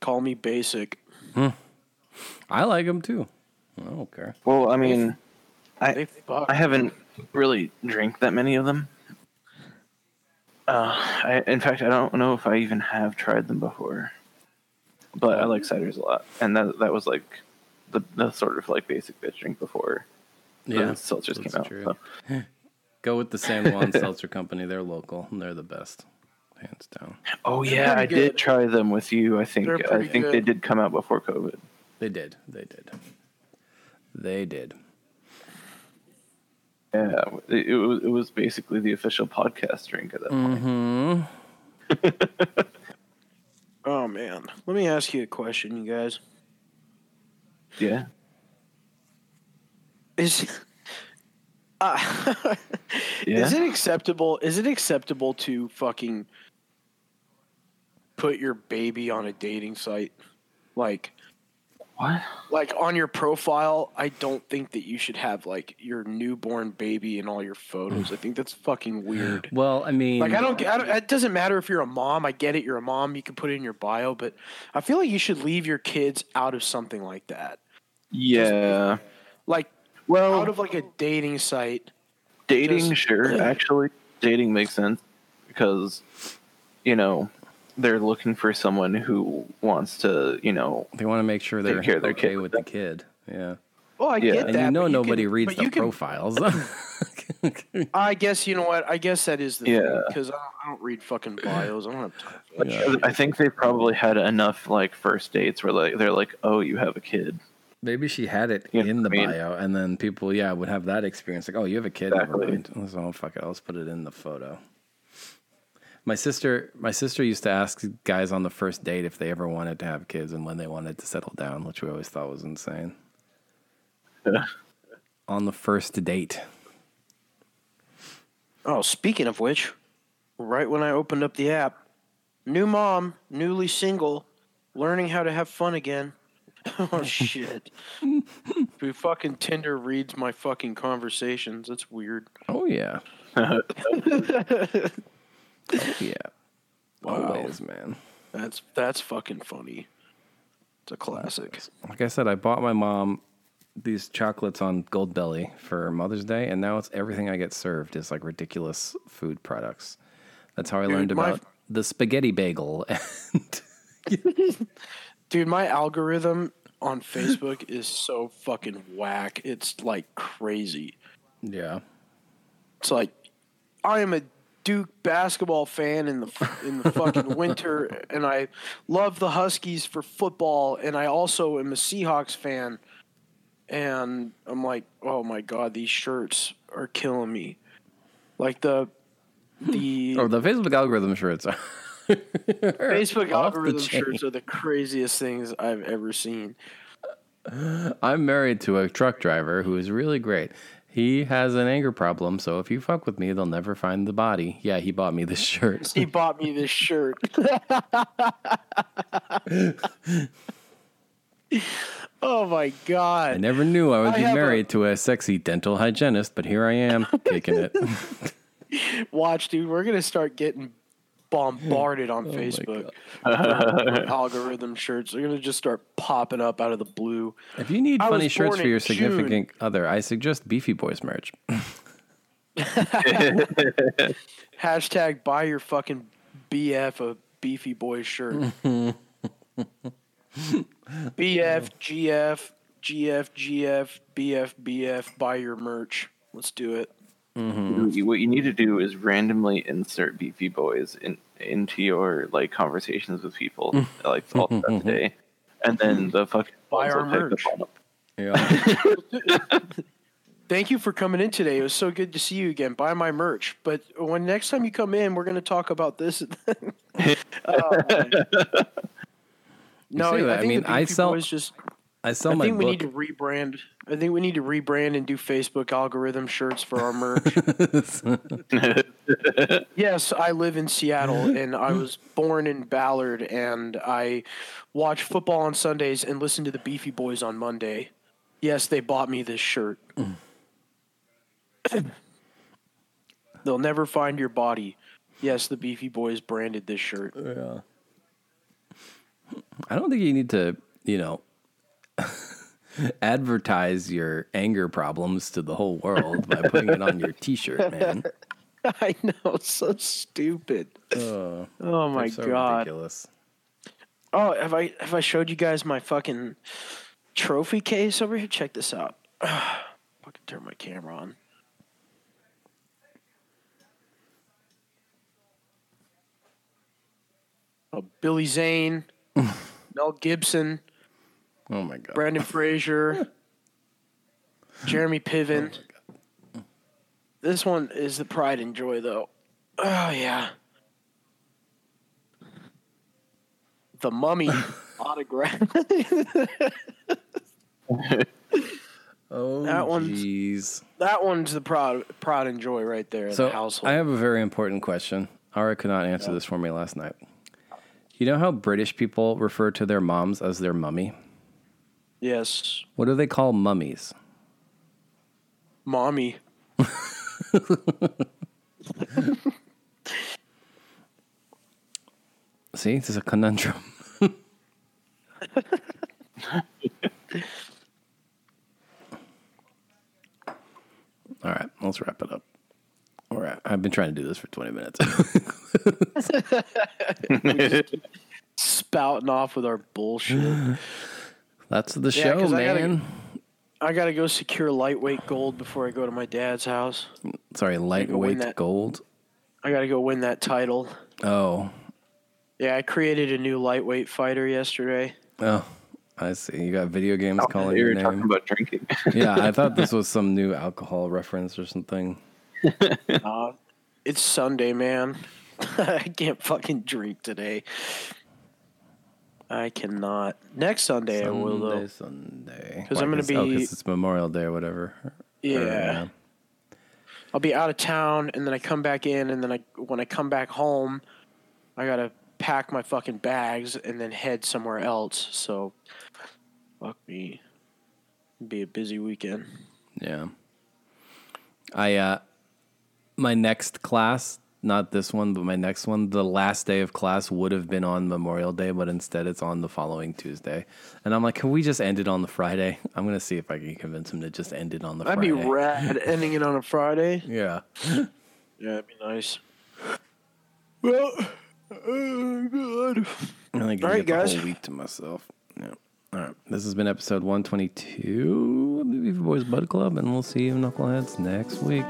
Call me basic. Hmm. I like them too. I don't care. Well, I mean, They I fuck. I haven't really drank that many of them. Uh, I, in fact, I don't know if I even have tried them before. But I like ciders a lot, and that that was like the the sort of like basic bitch drink before the Yeah, seltzers that's came out. true. so. Go with the San Juan Seltzer Company. They're local and they're the best, hands down. Oh yeah, I pretty did try them with you. I think They're I pretty think they did come out before COVID. They did. They did. They did. Yeah, it, it was it was basically the official podcast drink at that point. Mm-hmm. Oh man. Let me ask you a question, you guys. Yeah. Is uh, Yeah. is it acceptable is it acceptable to fucking put your baby on a dating site? Like What? like on your profile, I don't think that you should have like your newborn baby in all your photos. I think that's fucking weird. Well, I mean, Like I don't, I don't. It doesn't matter if you're a mom. I get it. You're a mom. You can put it in your bio, but I feel like you should leave your kids out of something like that. Yeah. Like Well, out of like a dating site. dating, just- sure. Actually, dating makes sense because you know they're looking for someone who wants to, you know, they want to make sure they're care of their okay kid. with the kid. Yeah, Well, I Yeah. get and that. you know but nobody can- reads the can- profiles. I guess you know what. I guess that is the Yeah. thing because I, don't- I don't read fucking bios. I don't have time. For that shit. I think they probably had enough like first dates where like they're like, oh, you have a kid. Maybe she had it Yeah, in the I mean- bio, and then people, yeah, would have that experience. Like, oh, you have a kid. Never Exactly. mind. So fuck it, let's put it in the photo. My sister, my sister used to ask guys on the first date if they ever wanted to have kids and when they wanted to settle down, which we always thought was insane. on the first date. Oh, speaking of which, right when I opened up the app, new mom, newly single, learning how to have fun again. oh shit. Dude, fucking Tinder reads my fucking conversations. That's weird. Oh yeah. Oh yeah. Always, man. That's that's fucking funny. It's a classic. Like I said, I bought my mom these chocolates on Goldbelly for Mother's Day, and now it's everything I get served is like ridiculous food products. That's how I Dude, learned my- about the spaghetti bagel. And Dude, my algorithm on Facebook is so fucking whack. It's like crazy. yeah, It's like I am a Duke basketball fan in the in the fucking winter, and I love the Huskies for football, and I also am a Seahawks fan. And I'm like, oh my god, these shirts are killing me. Like the the or oh, the Facebook algorithm shirts. Facebook algorithm shirts are the craziest things I've ever seen. I'm married to a truck driver who is really great. He has an anger problem, so if you fuck with me, they'll never find the body. Yeah, he bought me this shirt. He bought me this shirt. oh my god! I never knew I would I be have a- married to a sexy dental hygienist, but here I am, kicking it. Watch, dude, we're gonna start getting bombarded Oh on Facebook algorithm shirts. They're gonna just start popping up out of the blue. If you need I funny shirts for your June. significant other, I suggest Beefy Boys merch. Hashtag buy your fucking BF a beefy Boys shirt. BF, GF, GF, GF, BF, BF. Buy your merch. Let's do it. Mm-hmm. You- What you need to do is randomly insert beefy boys in into your like conversations with people mm. like all mm-hmm, throughout the mm-hmm. day, and then the fucking Buy our merch. the phone up. Yeah. Thank you for coming in today. It was so good to see you again. Buy my merch. But when next time you come in, we're going to talk about this. Oh, no, say that. I I mean, I Beefy sell- Boys just. I sell I my think we need to rebrand. I think we need to rebrand and do Facebook algorithm shirts for our merch. yes, I live in Seattle and I was born in Ballard and I watch football on Sundays and listen to the Beefy Boys on Monday. Yes, they bought me this shirt. They'll never find your body. Yes, the Beefy Boys branded this shirt. yeah. I don't think you need to, you know, advertise your anger problems to the whole world by putting it on your T-shirt, man. I know, so stupid. Oh, Oh my so god. ridiculous. Oh, have I have I showed you guys my fucking trophy case over here? Check this out. fucking turn my camera on. Oh, Billy Zane, Mel Gibson, Oh my god. Brendan Fraser, Jeremy Piven. Oh this one is the pride and joy, though. Oh yeah, the Mummy autograph. Oh, That one's- jeez. that one's the proud pride and joy right there in So the household. I have a very important question. Ara could not answer this for me last night. You know how British people refer to their moms as their mummy? Yes, What do they call mummies? mommy. See, this is a conundrum. All right, let's wrap it up. All right, I've been trying to do this for 20 minutes. Spouting off with our bullshit. That's the Yeah, show, 'cause I gotta- man. I gotta go secure lightweight gold before I go to my dad's house. Sorry, lightweight that. gold. I gotta go win that title. Oh, Yeah, I created a new lightweight fighter yesterday. oh, I see. You got video games calling you your were talking about drinking. yeah, I thought this was some new alcohol reference or something. Uh, it's Sunday, man. I can't fucking drink today. I cannot. Next Sunday I will though. Sunday, because I'm gonna be. oh, because it's Memorial Day or whatever. Or, Yeah. I'll be out of town and then I come back in and then I when I come back home, I gotta pack my fucking bags and then head somewhere else. So fuck me. It'll be a busy weekend. Yeah. I uh my next class, not this one, but my next one, the last day of class would have been on Memorial Day, but instead it's on the following Tuesday. And I'm like, can we just end it on the Friday? I'm gonna see if I can convince him to just end it on the Friday. That'd Friday. be rad ending it on a Friday. Yeah. Yeah, that'd be nice. Well, oh god. I think I All right, get the guys. whole week to myself. Yeah. All right. This has been episode 122 of the Beefy Boys Bud Club, and we'll see you knuckleheads next week.